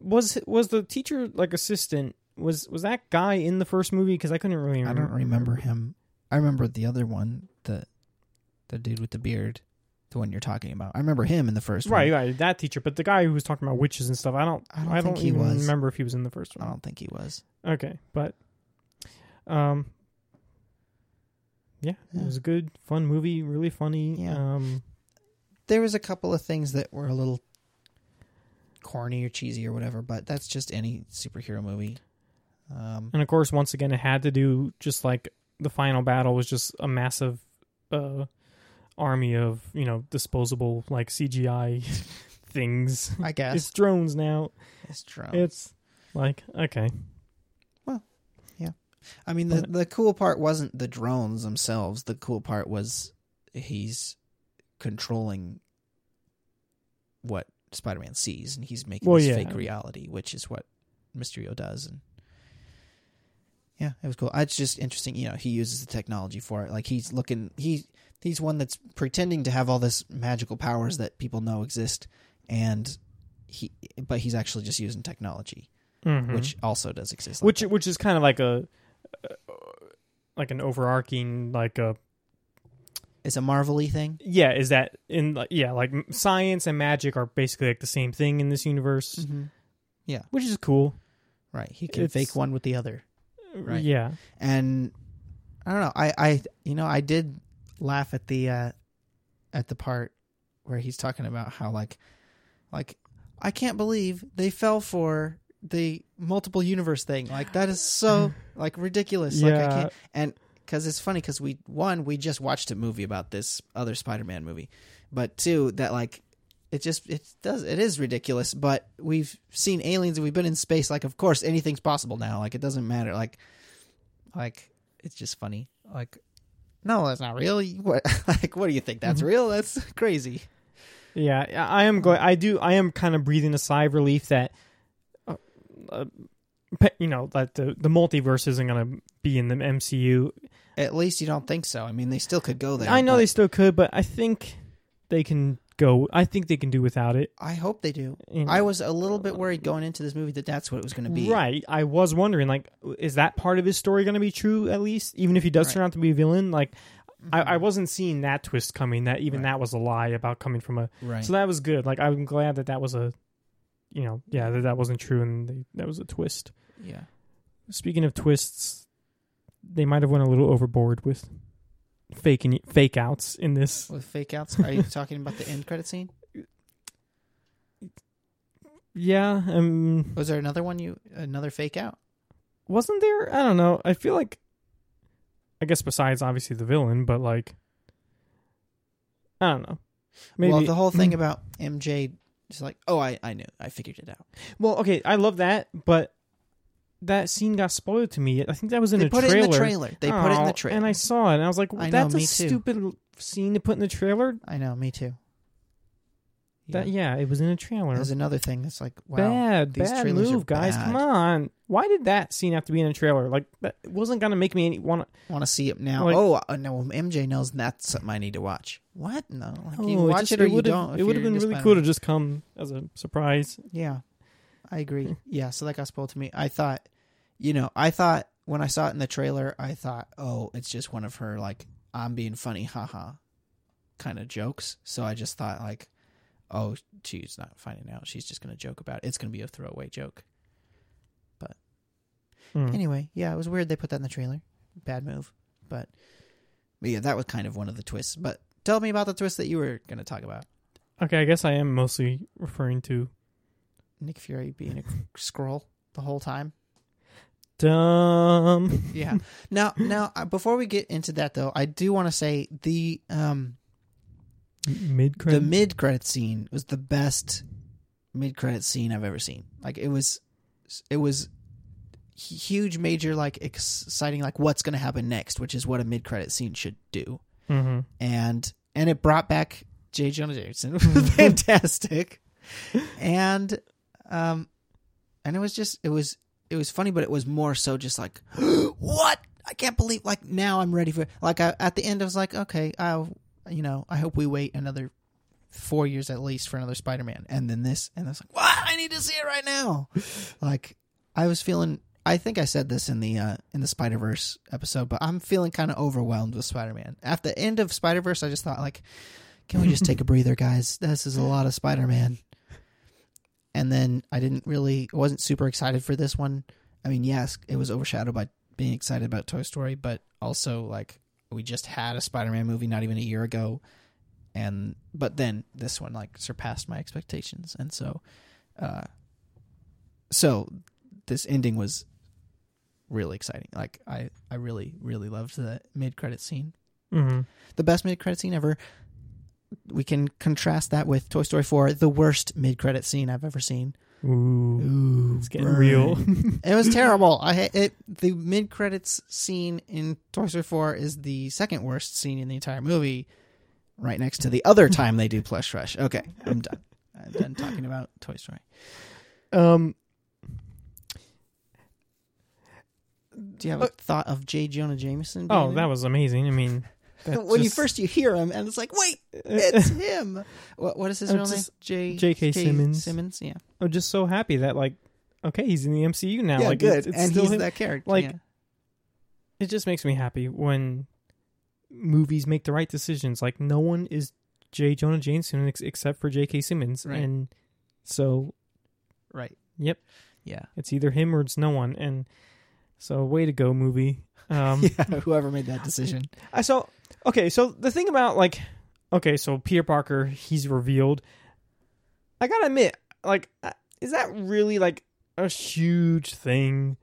Was was the teacher like assistant? Was was that guy in the first movie? Because I couldn't really. I don't remember him. I remember the other one, the the dude with the beard, the one you're talking about. I remember him in the first Right, one. right. That teacher, but the guy who was talking about witches and stuff. I don't. I don't I don't, think he even was. remember if he was in the first one. I don't think he was. Okay, but um, yeah, Yeah. it was a good, fun movie. Really funny. Yeah. Um, There was a couple of things that were a little corny or cheesy or whatever, but that's just any superhero movie. Um, And of course, once again, it had to do just like the final battle was just a massive uh, army of you know disposable like CGI [laughs] things. I guess It's drones now. it's true. It's like okay, I mean, the But- the cool part wasn't the drones themselves. The cool part was he's controlling what Spider-Man sees, and he's making Well, this yeah. fake reality, which is what Mysterio does. And yeah, it was cool. It's just interesting. You know, he uses the technology for it. Like he's looking. He he's one that's pretending to have all this magical powers that people know exist, and he but he's actually just using technology, Mhm. which also does exist. like which that. which is kind of like a like an overarching like a is a Marvel-y thing. yeah is that in like yeah like science and magic are basically like the same thing in this universe Mm-hmm. which is cool Right. He can It's- fake one with the other. Right. yeah And I don't know. I, I you know, I did laugh at the uh at the part where he's talking about how like like I can't believe they fell for the multiple universe thing. Like that is so [sighs] like ridiculous. Like I Yeah. can't and cuz it's funny cuz we one we just watched a movie about this other Spider-Man movie. But two that like it just it does it is ridiculous but we've seen aliens and we've been in space like of course anything's possible now like it doesn't matter like like it's just funny like no that's not real what [laughs] like what do you think that's Mhm. real that's crazy Yeah, I am going. I do. I am kind of breathing a sigh of relief that, uh, you know, that the the multiverse isn't going to be in the MCU. at least you don't think so i mean they still could go there I know but they still could, but I think they can go. I think they can do without it. i hope they do know? i was a little bit worried going into this movie that that's what it was going to be Right. I was wondering, like, is that part of his story going to be true at least, even if he does Right. turn out to be a villain? Like, I, I Mhm. wasn't seeing that twist coming. That even Right. that was a lie about coming from a. right So that was good. Like, I'm glad that that was a, you know, yeah, that that wasn't true and they, that was a twist. yeah Speaking of twists, they might have went a little overboard with faking fake outs in this. with fake outs are you [laughs] talking about the end credit scene Yeah, um, was there another one you another fake out wasn't there? I don't know. I feel like, I guess besides obviously the villain, but like, I don't know. Maybe well the whole thing about mj is like oh i i knew i figured it out Well, okay, I love that, but that scene got spoiled to me. I think that was in they a put trailer. it in the trailer they put it in Oh, the trailer and I saw it, and I was like, I know, "That's a too. stupid scene to put in the trailer." I know me too That yeah, it was in a trailer. There's another thing that's like, wow, bad, these bad move, guys. bad. Come on, why did that scene have to be in a trailer? Like that wasn't gonna make me any want. want to see it now. Like- oh, uh, no, MJ knows that's something I need to watch. What? No, like, you Oh, watch just- it or you would've- don't. It would have been really cool to just come as a surprise. Yeah, I agree. [laughs] yeah, so that got spoiled to me. I thought, you know, I thought when I saw it in the trailer, I thought, oh, it's just one of her like I'm being funny, haha, kind of jokes. So I just thought like, oh, she's not finding out. She's just gonna joke about it. It's gonna be a throwaway joke. Hmm. Anyway, yeah, it was weird they put that in the trailer. Bad move. But, but yeah, that was kind of one of the twists. But tell me about the twist that you were going to talk about. Okay, I guess I am mostly referring to Nick Fury being a Skrull the whole time. dumb. Yeah. now, now uh, before we get into that though, I do want to say the um Mid the mid credit scene was the best mid credit scene I've ever seen. Like it was, it was huge, major, like exciting, like what's going to happen next, which is what a mid credit scene should do. Mm-hmm. And and it brought back J. Jonah Jameson, [laughs] fantastic, and um, and it was just it was it was funny, but it was more so just like [gasps] what I can't believe like now I'm ready for like I, at the end I was like okay I you know I hope we wait another four years at least for another Spider-Man. And then this and I was like what? I need to see it right now. [laughs] Like I was feeling I think I said this in the uh, in the Spider Verse episode but I'm feeling kind of overwhelmed with Spider-Man. At the end of Spider Verse I just thought like can we just take a [laughs] breather guys? This is a lot of Spider-Man. And then I didn't really wasn't super excited for this one. I mean yes it was overshadowed by being excited about Toy Story, but also like we just had a Spider-Man movie not even a year ago, and but then this one like surpassed my expectations, and so, uh, so this ending was really exciting. Like I, I really, really loved the mid-credit scene. Mm-hmm. The best mid-credit scene ever. We can contrast that with Toy Story 4, the worst mid-credit scene I've ever seen. Ooh. Ooh, It's getting real. [laughs] it was terrible. I it the mid credits scene in Toy Story 4 is the second worst scene in the entire movie, right next to the other time they do Plush Rush. Okay, I'm done. I'm done talking about Toy Story. Um. Do you have a thought of J. Jonah Jameson? being Oh, in that was amazing. I mean, that when you first you hear him and it's like, wait, it's him. [laughs] What what is his I'm real name? just- J. J.K. Simmons. Simmons. Yeah. I'm just so happy that like, okay, he's in the MCU now. yeah, like, good. It's, it's and still he's him. that character. like, yeah. it just makes me happy when movies make the right decisions. Like no one is J. Jonah Jameson ex- except for J.K. Simmons, Right. and so right. yep, Yeah. it's either him or it's no one. And so, way to go, movie. [laughs] Um, yeah. Whoever made that decision. I saw. Okay, so the thing about like, okay, so Peter Parker, he's revealed. I gotta admit, like, uh, is that really like a huge thing?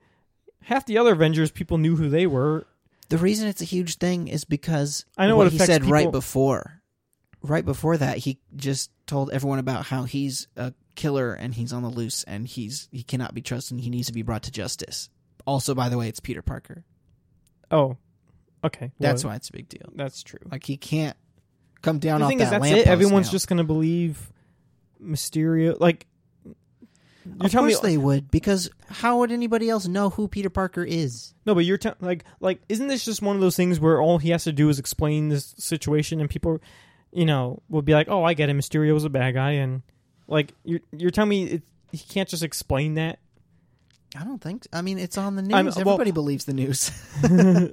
Half the other Avengers, people knew who they were. The reason it's a huge thing is because I know what it he said right before. Right before that, he just told everyone about how he's a killer and he's on the loose and he's he cannot be trusted and he needs to be brought to justice. Also, by the way, it's Peter Parker. Oh, okay, That's why it's a big deal. that's true. Like he can't come down the off thing that is, that's it. Everyone's now. just gonna believe Mysterio. Like, you're Of telling me course they would, because how would anybody else know who Peter Parker is? No, but you're te- like like isn't this just one of those things where all he has to do is explain this situation and people, you know, will be like, "Oh, I get it. Mysterio's a bad guy," and like you're you're telling me it, he can't just explain that. I don't think. I mean, it's on the news. I'm- well- Everybody believes the news. [laughs] [laughs]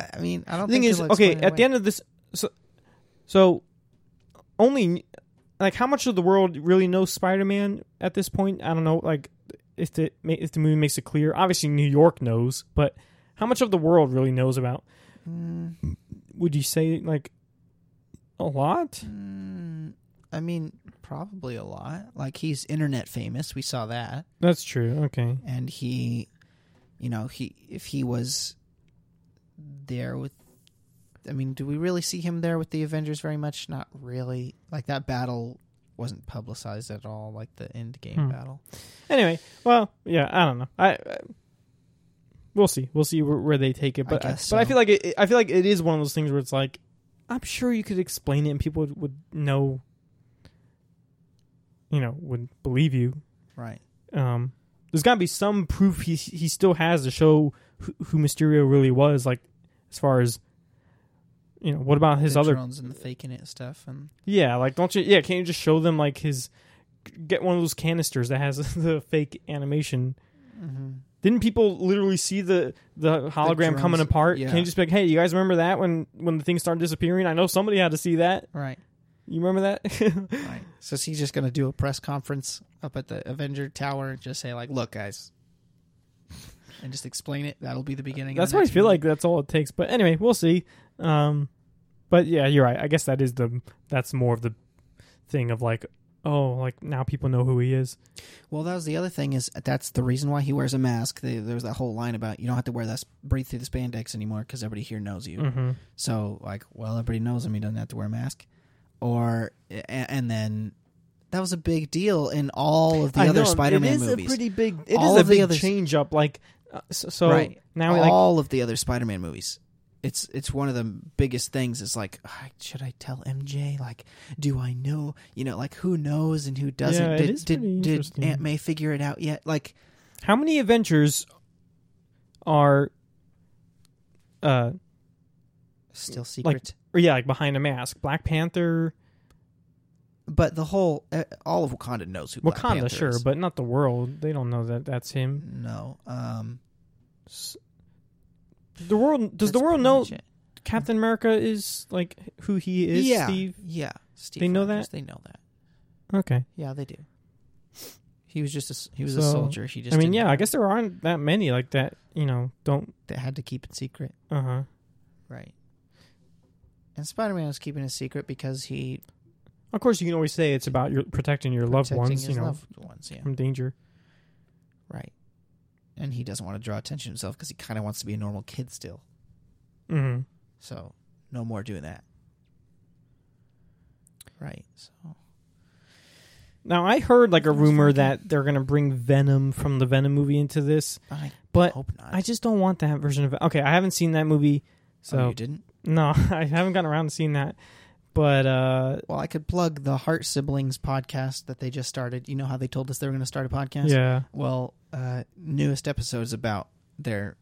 the I mean, I don't thing think is, okay, at the end of this, so, so only like how much of the world really knows Spider-Man at this point? I don't know. Like if the if the movie makes it clear, obviously New York knows, but how much of the world really knows about? Mm, Would you say like a lot? mm, I mean, probably a lot. Like he's internet famous. We saw that. That's true. Okay. and he you know he if he was there with i mean do we really see him there with the avengers very much not really like that battle wasn't publicized at all like the end game Hmm. battle Anyway, well, yeah, I don't know. I, I we'll see. We'll see where, where they take it. But I guess but I feel like it, I feel like it is one of those things where it's like I'm sure you could explain it and people would, would know. You know, would believe you. right Um, there's got to be some proof he he still has to show who, who Mysterio really was. Like as far as you know, what about his the other drones and the faking it stuff and Yeah, like don't you? Yeah, can't you just show them like his? Get one of those canisters that has [laughs] the fake animation. Mm-hmm. Didn't people literally see the the hologram drones, coming apart? yeah. Can you just be like, hey, you guys remember that when when the things started disappearing? I know somebody had to see that. right You remember that? [laughs] right so is he just gonna do a press conference up at the avenger tower and just say like look guys and just explain it that'll be the beginning of that's the what I feel movie. like. That's all it takes. But anyway, we'll see. Um, but yeah, you're right. I guess that is the that's more of the thing of like, oh, like now people know who he is. Well, that was the other thing is that's the reason why he wears a mask. They, there was that whole line about you don't have to wear that breathe through the spandex anymore because everybody here knows you. Mm-hmm. So like, well, everybody knows him. He doesn't have to wear a mask. Or a- and then that was a big deal in all of the I other know, Spider-Man movies. it is movies. a pretty big. It is All a big others- change up. Like uh, so, so right. now we like all of the other Spider-Man movies. It's it's one of the biggest things. Is like, ah, should I tell MJ? Like, do I know? You know, like who knows and who doesn't? Yeah, did did, did. Aunt May figure it out yet? Like, how many Avengers are uh still secret. or yeah like behind a mask? Black Panther, but the whole, uh, all of Wakanda knows who Black Wakanda, sure, is. but not the world. They don't know that that's him. no. Um, The world does the world know much it. Captain America is like who he is? yeah, Steve. Yeah, Steve They know Rogers, that? They know that. Okay. Yeah, they do. He was just a s- he was a So, soldier. He just I mean, didn't yeah, I guess there aren't that many like that. You know, don't. they had to keep it secret, Uh huh. right? And Spider-Man was keeping it secret because he Of course, you can always say it's about your protecting your loved protecting ones. his You know, loved ones, yeah, from danger. right. And he doesn't want to draw attention to himself because he kind of wants to be a normal kid still. hmm So no more doing that. Right. So Now I heard like a rumor that they're gonna bring Venom from the Venom movie into this, I but. I just don't want that version of it. Okay, I haven't seen that movie, so oh, you didn't. no, [laughs] I haven't gotten around to seeing that. But uh, Well, I could plug the Heart Siblings podcast that they just started. You know how they told us they were going to start a podcast? yeah, Well, uh, newest episode is about their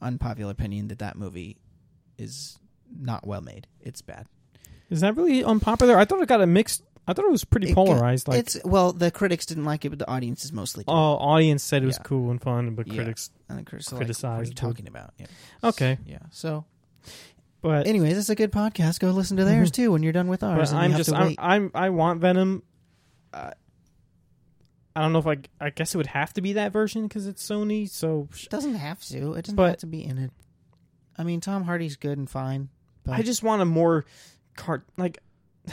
unpopular opinion that that movie is not well made. It's bad. is that really unpopular? I thought it got a mixed. I thought it was pretty It got- polarized. like, it's well, the critics didn't like it, but the audience is mostly. did. oh, audience said it was Yeah. cool and fun, but Yeah. critics. and the critics are like, what are you criticized it. talking about? Yeah. Okay, Yeah. So, but anyways, it's a good podcast. Go listen to theirs too when you're done with ours. But and you I'm have just to I'm, wait. I'm I want Venom. Uh, I don't know if I I guess it would have to be that version because it's Sony. So sh- It doesn't have to. It doesn't But- have to be in it. I mean, Tom Hardy's good and fine. But I just want a more cart like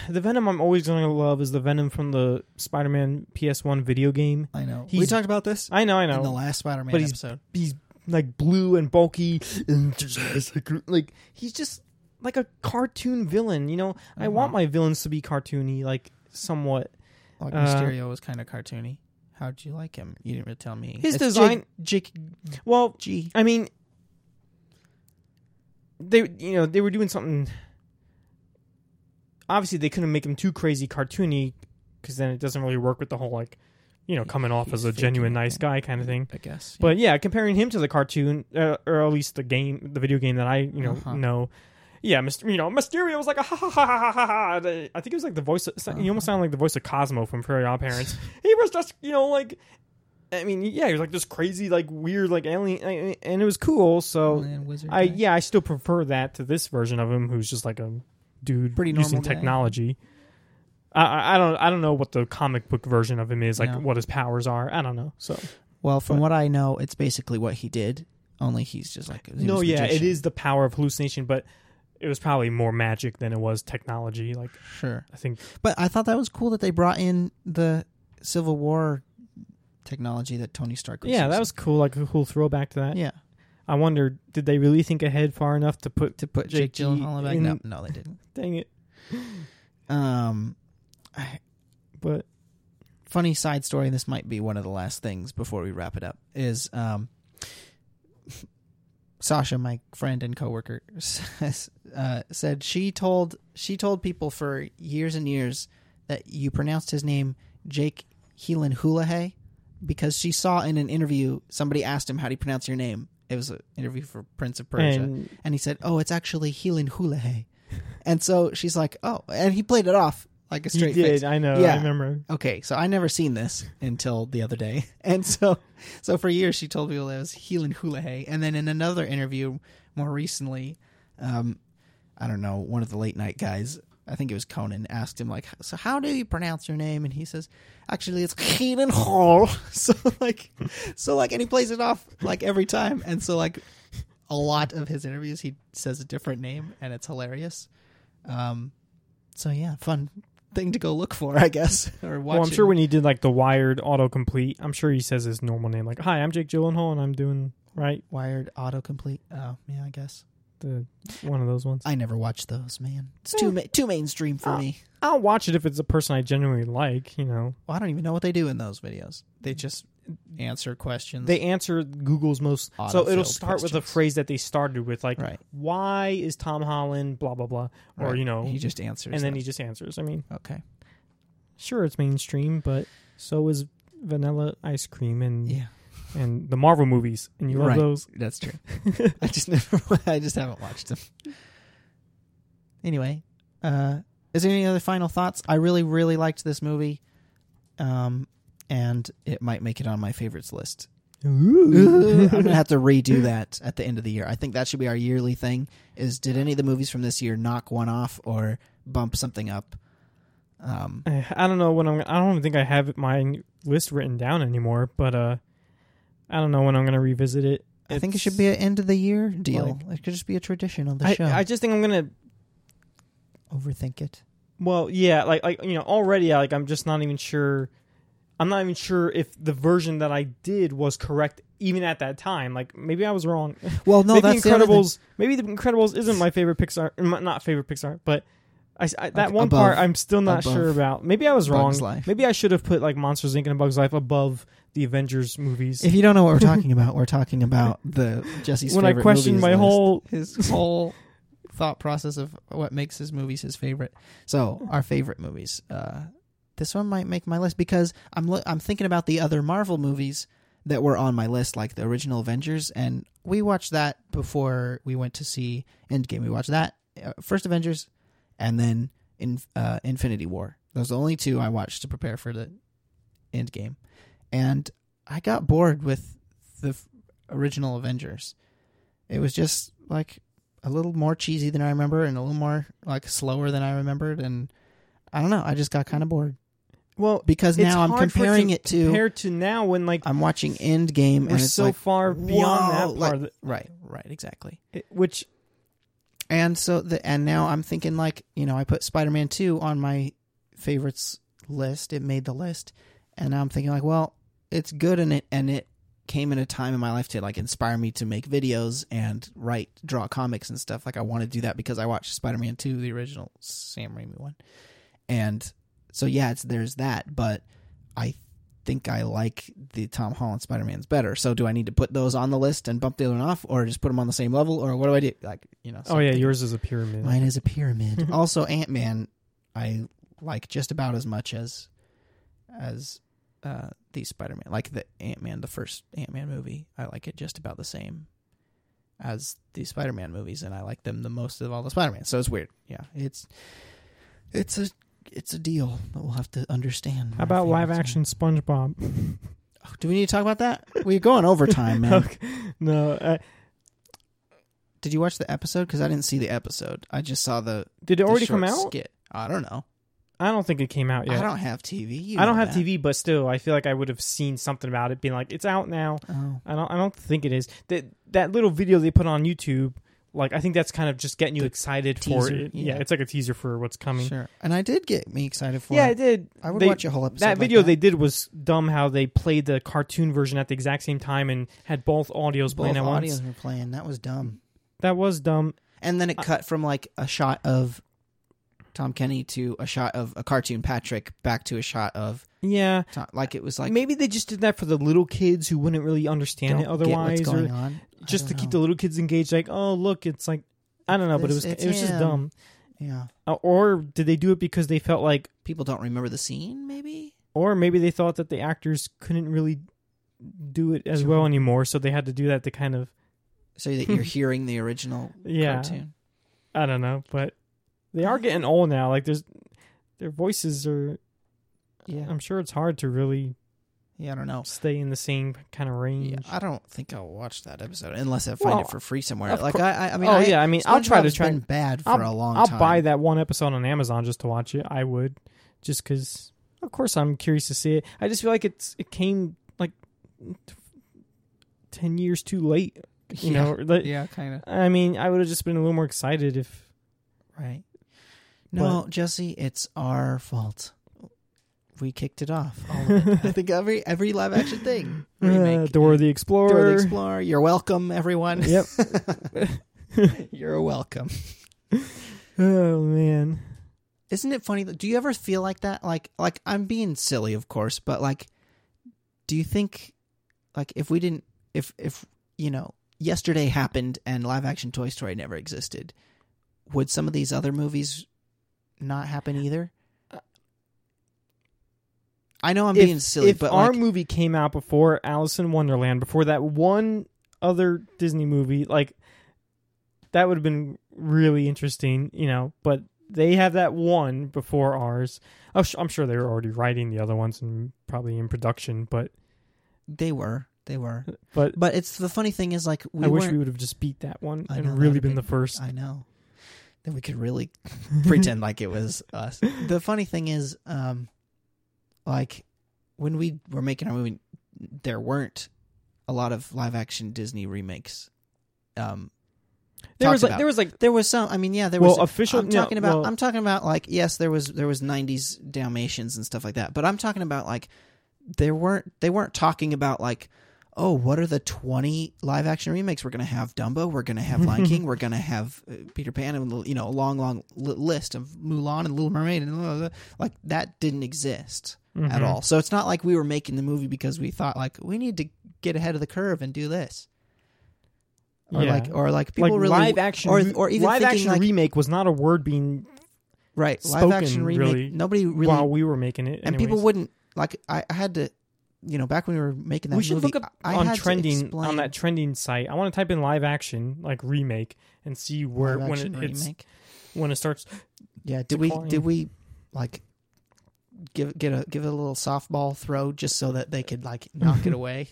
the Venom I'm always going to love is the Venom from the Spider-Man PS1 video game. I know we he's- talked about this I know, I know. in the know. last Spider-Man But he's- episode. He's like blue and bulky and just like, like he's just like a cartoon villain. You know, I Uh-huh. want my villains to be cartoony, like somewhat. Like uh, Mysterio was kind of cartoony. How'd you like him? You didn't really tell me. His It's design- Jake, Jake Well, G. I mean, they you know they were doing something. Obviously, they couldn't make him too crazy cartoony because then it doesn't really work with the whole like, you know, coming off He's as a faking genuine it, nice yeah. guy kind of thing. I guess. But yeah, comparing him to the cartoon, uh, or at least the game, the video game that I you know Uh-huh. know. Yeah, Myster- you know, Mysterio was like a ha ha ha ha ha ha. I think it was like the voice. Of, He almost sounded like the voice of Cosmo from Fairly Odd Parents. [laughs] he was just, you know, like, I mean, yeah, he was like this crazy, like weird, like alien, and it was cool. So wizard I guy. yeah, I still prefer that to this version of him, who's just like a dude Pretty using normal guy. technology. I, I don't I don't know what the comic book version of him is like. No. What his powers are, I don't know. So Well, from what I know, it's basically what he did. Only he's just like he no, was a yeah, it magician. is the power of hallucination, but it was probably more magic than it was technology. Like sure. I think But I thought that was cool that they brought in the Civil War technology that Tony Stark. Was yeah, that using. was cool. Like a cool throwback to that. yeah. I wonder, did they really think ahead far enough to put? To put Jake, Gyllenhaal back. in- No, no, they didn't. [laughs] Dang it! Um, But funny side story. and This might be one of the last things before we wrap it up. Is um, Sasha, my friend and coworker, [laughs] says, uh, said she told she told people for years and years that you pronounced his name Jake Heelan Houlihay because she saw in an interview somebody asked him how do you pronounce your name. It was an interview for Prince of Persia. and And he said, "Oh, it's actually Heelan Houlihay." and so she's like, "Oh," and he played it off like a straight did. face. I know. Yeah. I remember. Okay, so I never seen this until the other day, [laughs] and so so for years she told people it was Heelan Houlihay, and then in another interview more recently, um, I don't know, one of the late night guys, I think it was Conan, asked him like, "So how do you pronounce your name?" And he says, "Actually, it's Heelan Hall." [laughs] So like, so like, and he plays it off like every time, and so like, a lot of his interviews he says a different name, and it's hilarious. Um, so yeah, fun thing to go look for, I guess. [laughs] Or watch Well, I'm it. sure when he did like the Wired autocomplete, I'm sure he says his normal name, like "Hi, I'm Jake Gyllenhaal, and I'm doing right." Wired autocomplete. Oh, yeah, I guess. the one of those ones. I never watched those, man. It's too eh. ma- too mainstream for me. I'll watch it if it's a person I genuinely like. You know, Well, I don't even know what they do in those videos. They just answer questions. they answer Google's most. So it'll start with a phrase that they started with, like, right. "Why is Tom Holland?" Blah blah blah, or right. you know, he just answers. and then he just answers. I mean, okay. sure, it's mainstream, but so is vanilla ice cream and Yeah, and the Marvel movies, and you love Right. those. that's true. [laughs] I just never. I just haven't watched them. Anyway, uh, is there any other final thoughts? I really, really liked this movie, um, and it might make it on my favorites list. I'm gonna have to redo that at the end of the year. I think that should be our yearly thing. Is did any of the movies from this year knock one off or bump something up? Um, I I don't know when I'm. I don't even think I have my list written down anymore, but uh, I don't know when I'm gonna revisit it. I think it should be an end of the year deal. like- it could just be a tradition of the I, show. I just think I'm gonna. Overthink it. Well, yeah, like like you know, already like I'm just not even sure. I'm not even sure if the version that I did was correct even at that time. Like maybe I was wrong. [laughs] Well, no, maybe that's the thing. Incredibles. Maybe the Incredibles isn't my favorite Pixar. Not favorite Pixar, but I, I- that Okay, one above- part I'm still not sure about. Maybe I was wrong. Life. Maybe I should have put like Monsters Inc. and A Bug's Life above the Avengers movies. If you don't know what we're [laughs] talking about, we're talking about the Jesse's when I favorite questioned my list. whole his whole thought process of what makes his movies his favorite. So our favorite movies. Uh, this one might make my list because I'm lo- I'm thinking about the other Marvel movies that were on my list, like the original Avengers, and we watched that before we went to see Endgame. We watched that uh, first Avengers, and then in uh, Infinity War. Those are the only two I watched to prepare for the Endgame, and I got bored with the f- original Avengers. It was just like a little more cheesy than I remember, and a little more like slower than I remembered, and I don't know. I just got kind of bored well, because now I'm comparing to it to compared to now when like I'm watching Endgame, we're and it's so like far beyond that part, like- of the, right, right, exactly. it- which And so the and now I'm thinking like you know I put Spider Man two on my favorites list. It made the list, and now I'm thinking like, well, it's good and it and it came in a time in my life to like inspire me to make videos and write, draw comics and stuff. Like I want to do that because I watched Spider Man two, the original Sam Raimi one, and so yeah, it's there's that, but I think I like the Tom Holland Spider Man's better. So do I need to put those on the list and bump the other one off, or just put them on the same level, or what do I do? Like you know? oh yeah, yours is a pyramid. Mine is a pyramid. [laughs] also, Ant Man, I like just about as much as as uh, the Spider Man. Like the Ant Man, the first Ant Man movie, I like it just about the same as the Spider Man movies, and I like them the most of all the Spider Man. So it's weird. Yeah, it's it's a it's a deal that we'll have to understand. How about live action SpongeBob? Do we need to talk about that? We're going overtime, [laughs] man. Okay. No, uh, Did you watch the episode? Because I didn't see the episode. I just saw the. did it the already come out? Skit. I don't know. I don't think it came out yet. I don't have TV. You I don't have that. TV, but still, I feel like I would have seen something about it, being like, "It's out now." Oh. I don't. I don't think it is. That that little video they put on YouTube, like I think that's kind of just getting you excited for teaser, it. Yeah. yeah. it's like a teaser for what's coming. Sure. And I did get me excited for Yeah, it. it did. I would They- watch a whole episode. that like video that. they did was dumb. How they played the cartoon version at the exact same time and had both audios both playing at once. audios were playing. That was dumb. That was dumb. And then it I- cut from like a shot of Tom Kenny to a shot of a cartoon Patrick back to a shot of Yeah, Tom, like it was like maybe they just did that for the little kids who wouldn't really understand it otherwise, or. Just to don't keep the little kids engaged. Like, oh look, it's like I don't know, but it was it was just dumb. yeah. Uh, or did they do it because they felt like, People don't remember the scene. Maybe or maybe they thought that the actors couldn't really do it as Sure. well anymore, so they had to do that to kind of so that you're [laughs] hearing the original Yeah. cartoon. I don't know, but they are getting old now. Like there's their voices are. Yeah. I'm sure it's hard to really Yeah. I don't know. stay in the same kind of range. Yeah, I don't think I'll watch that episode unless I find Well, it for free somewhere. Like I, I, mean, oh I, yeah, I mean, I'll try to try. Been bad for a long I'll time. buy that one episode on Amazon just to watch it. I would, just because. Of course, I'm curious to see it. I just feel like it's it came like ten years too late. You Yeah. know, like, Yeah, kind of. I mean, I would have just been a little more excited if. Right. No, Jesse, it's our fault. We kicked it off. [laughs] It. I think every every live action thing. [laughs] Uh, remake, Dora the Explorer. Dora the Explorer. You're welcome, everyone. Yep. [laughs] You're welcome. Oh man. Isn't it funny? Do you ever feel like that? Like, like I'm being silly, of course, but like, do you think, like, if we didn't, if if you know, yesterday happened and live action Toy Story never existed, would some of these other movies not happen uh, either? Uh, I know I'm being silly, if but our like, movie came out before Alice in Wonderland, before that one other Disney movie, like that would have been really interesting, you know. But they have that one before ours. I'm sure they were already writing the other ones and probably in production. But they were, they were, but but it's the funny thing is like we I wish we would have just beat that one I and that really would've been the first. I know. Then we could really [laughs] pretend like it was us. The funny thing is, um, like when we were making our movie, there weren't a lot of live action Disney remakes. Um, there was like about. there was like there was some. I mean, yeah, there well was official. I'm no, talking about. well, I'm talking about like yes, there was there was '90s Dalmatians and stuff like that. But I'm talking about like there weren't they weren't talking about like oh what are the 20 live action remakes we're gonna have Dumbo, we're gonna have Lion [laughs] King, we're gonna have uh, Peter Pan, and you know a long long li- list of Mulan and Little Mermaid and blah, blah, blah. like that didn't exist at Mhm. all. So it's not like we were making the movie because we thought like we need to get ahead of the curve and do this. Or Yeah. like or like people like really live action, or or even live action like remake was not a word being right live action remake. really, nobody really while we were making it, and people wouldn't like. I, I had to, you know, back when we were making that we should movie, look up I on trending on that trending site. I want to type in live action like remake and see where live when it when it starts. Yeah, did we did we like give get a give it a little softball throw just so that they could like knock it [laughs] away?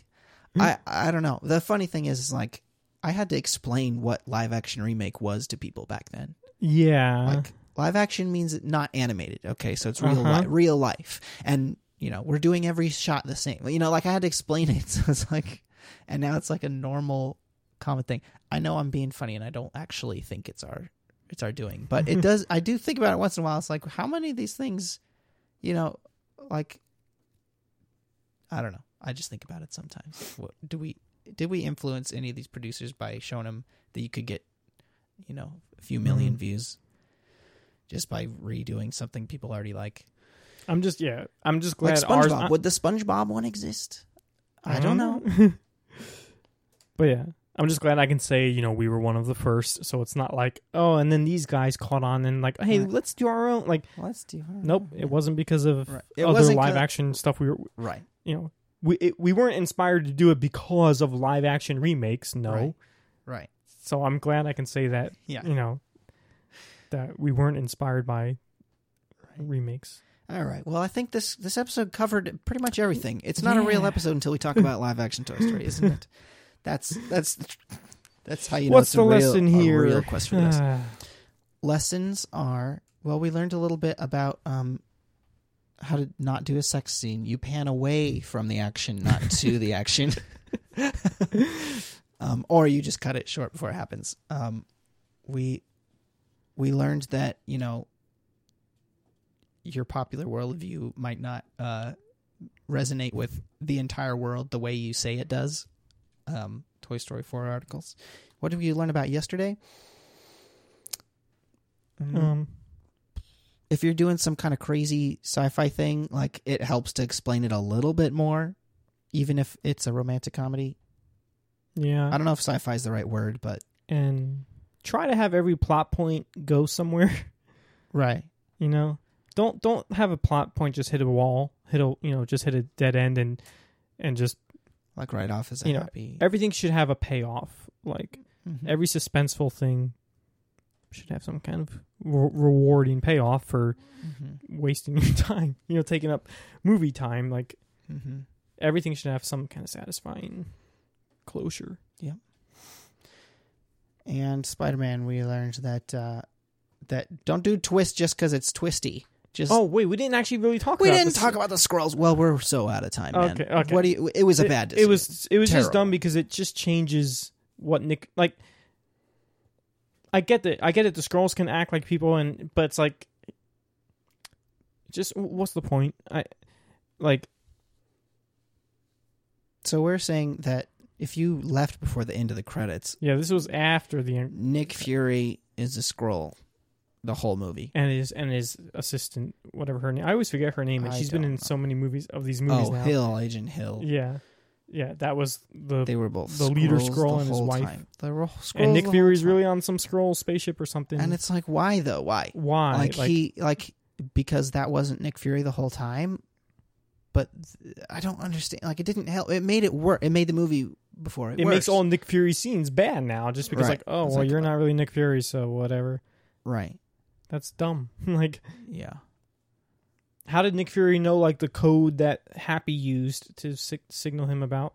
I I don't know. The funny thing is, is like I had to explain what live action remake was to people back then. Yeah, Like live action means not animated. Okay, so it's real Uh-huh. li- real life, and you know we're doing every shot the same. You know, like I had to explain it. [laughs] So it's like, and now it's like a normal common thing. I know I'm being funny, and I don't actually think it's our it's our doing, but it [laughs] does. I do think about it once in a while. It's like how many of these things, you know, like I don't know. I just think about it sometimes. What do we did we influence any of these producers by showing them that you could get, you know, a few 1000000 Mhm. views just by redoing something people already like? I'm just yeah. I'm just Like glad ours. SpongeBob. Would the SpongeBob one exist? I don't um, know. [laughs] but yeah, I'm just glad I can say you know we were one of the first. So it's not like oh, and then these guys caught on and like hey, Right. let's do our own. Like Let's do. Our own. Nope, it wasn't because of Right. It other wasn't live action stuff. We were Right. you know we it, we weren't inspired to do it because of live action remakes. No. Right. Right. So I'm glad I can say that Yeah. you know that we weren't inspired by remakes. All right. Well, I think this this episode covered pretty much everything. It's not a real episode until we talk about live action Toy Story, isn't it? That's that's that's how you know What's it's a the real, lesson here? real quest for this. [sighs] Lessons are well, we learned a little bit about um how to not do a sex scene. You pan away from the action, not to the action. [laughs] um, or you just cut it short before it happens. Um, we we learned that you know your popular worldview might not uh, resonate with the entire world the way you say it does. Um, Toy Story four articles. What did we learn about yesterday? Mm, um, if you're doing some kind of crazy sci-fi thing, like it helps to explain it a little bit more, even if it's a romantic comedy. yeah, I don't know if sci-fi is the right word, but and try to have every plot point go somewhere. [laughs] right, You know, don't don't have a plot point just hit a wall, hit a you know just hit a dead end and and just like right off is a You know, happy. everything should have a payoff. Like Mhm. every suspenseful thing should have some kind of re- rewarding payoff for Mhm. wasting [laughs] your time. You know, taking up movie time. Like Mhm. everything should have some kind of satisfying closure. And Spider-Man, we learned that uh, that don't do twist just because it's twisty. Just Oh wait, we didn't actually really talk. About it. We about didn't this. talk about the Skrulls. Well, we're so out of time, man. Okay, okay. What do you? It was a bad. It was it was just Terrible. dumb because it just changes what Nick like. I get that I get it. The Skrulls can act like people, and but it's like, just what's the point? I like So we're saying that if you left before the end of the credits, Yeah, this was after the end. Nick Fury is a Skrull the whole movie. And his and his assistant, whatever her name. I always forget her name, and I she's been in know. so many movies of these movies oh, now. Hill, Agent Hill. Yeah, yeah, that was the. They were both the leader Skrull the and his wife. time. They were and Nick Fury's really on some Skrull spaceship or something. And it's like, why though? Why? why? like, he like because that wasn't Nick Fury the whole time. But I don't understand. Like, it didn't help. It made it work. It made the movie before it. it makes all Nick Fury scenes bad now, just because Right. like, oh It's well, like, you're uh, not really Nick Fury, so whatever. right. That's dumb. [laughs] like, Yeah. how did Nick Fury know like the code that Happy used to sig- signal him about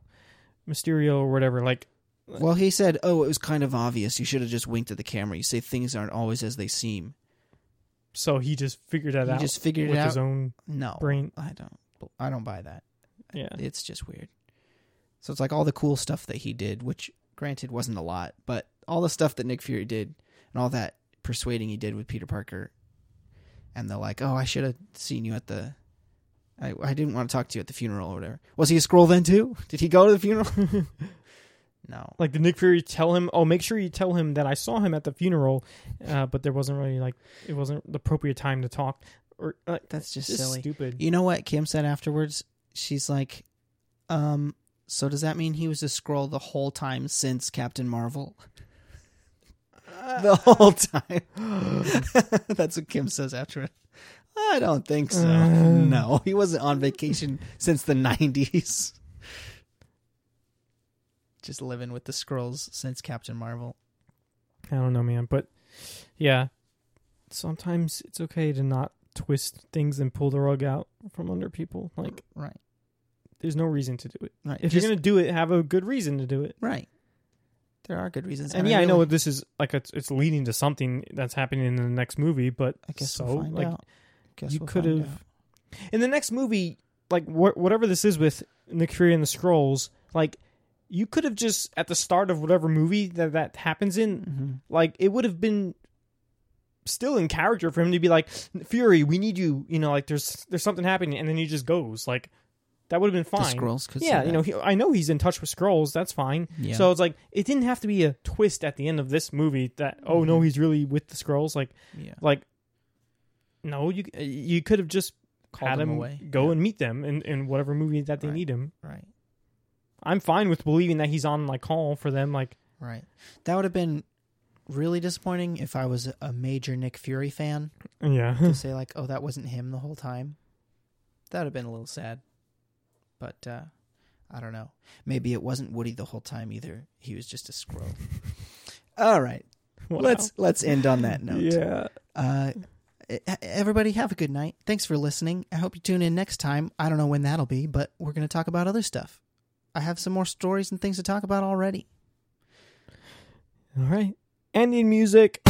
Mysterio or whatever? Like, Well, he said, "Oh, it was kind of obvious. You should have just winked at the camera. You say things aren't always as they seem." so he just figured that He out. just figured it with out. his own No, brain. I don't. I don't buy that. Yeah. It's just weird. So it's like all the cool stuff that he did, which granted wasn't a lot, but all the stuff that Nick Fury did and all that persuading he did with Peter Parker, and they're like, "Oh, I should have seen you at the." I, I didn't want to talk to you at the funeral or whatever. Was he a Skrull then too? [laughs] Did he go to the funeral? [laughs] no. Like, did Nick Fury tell him? Oh, make sure you tell him that I saw him at the funeral, uh, but there wasn't really like it wasn't the appropriate time to talk. Or uh, That's just, just silly. stupid. You know what Kim said afterwards? She's like, um, so does that mean he was a Skrull the whole time since Captain Marvel? [laughs] the whole time. [laughs] That's what Kim says after it. I don't think so. Uh. no, he wasn't on vacation since the 90s. Just living with the Skrulls since Captain Marvel. I don't know, man, but yeah, sometimes it's okay to not twist things and pull the rug out from under people. Like, Right. there's no reason to do it. Right. If Just- you're gonna do it, have a good reason to do it. right. There are good reasons. And, yeah, I, really- know this is like it's, it's leading to something that's happening in the next movie, but I guess so we'll find like. Guess you we'll could have in the next movie, like wh- whatever this is with Nick Fury and the Skrulls, like you could have just at the start of whatever movie that that happens in, Mhm. like it would have been still in character for him to be like Fury, we need you. You know, like there's there's something happening, and then he just goes like. That would have been fine. The Skrulls could yeah, you know, he, I know he's in touch with Skrulls. That's fine. Yeah. So it's like it didn't have to be a twist at the end of this movie that oh no Mhm. he's really with the Skrulls. Like yeah. like no you you could have just Called had him him away. go Yeah. and meet them in, in whatever movie that they Right. need him. Right. I'm fine with believing that he's on like call for them. Like Right. That would have been really disappointing if I was a major Nick Fury fan yeah, to [laughs] say like, "Oh, that wasn't him the whole time." That would have been a little sad. But uh I don't know. Maybe it wasn't Woody the whole time either. He was just a squirrel. [laughs] All right. Wow. Let's let's end on that note. yeah. Uh everybody have a good night. Thanks for listening. I hope you tune in next time. I don't know when that'll be, but we're going to talk about other stuff. I have some more stories and things to talk about already. All right. Ending music.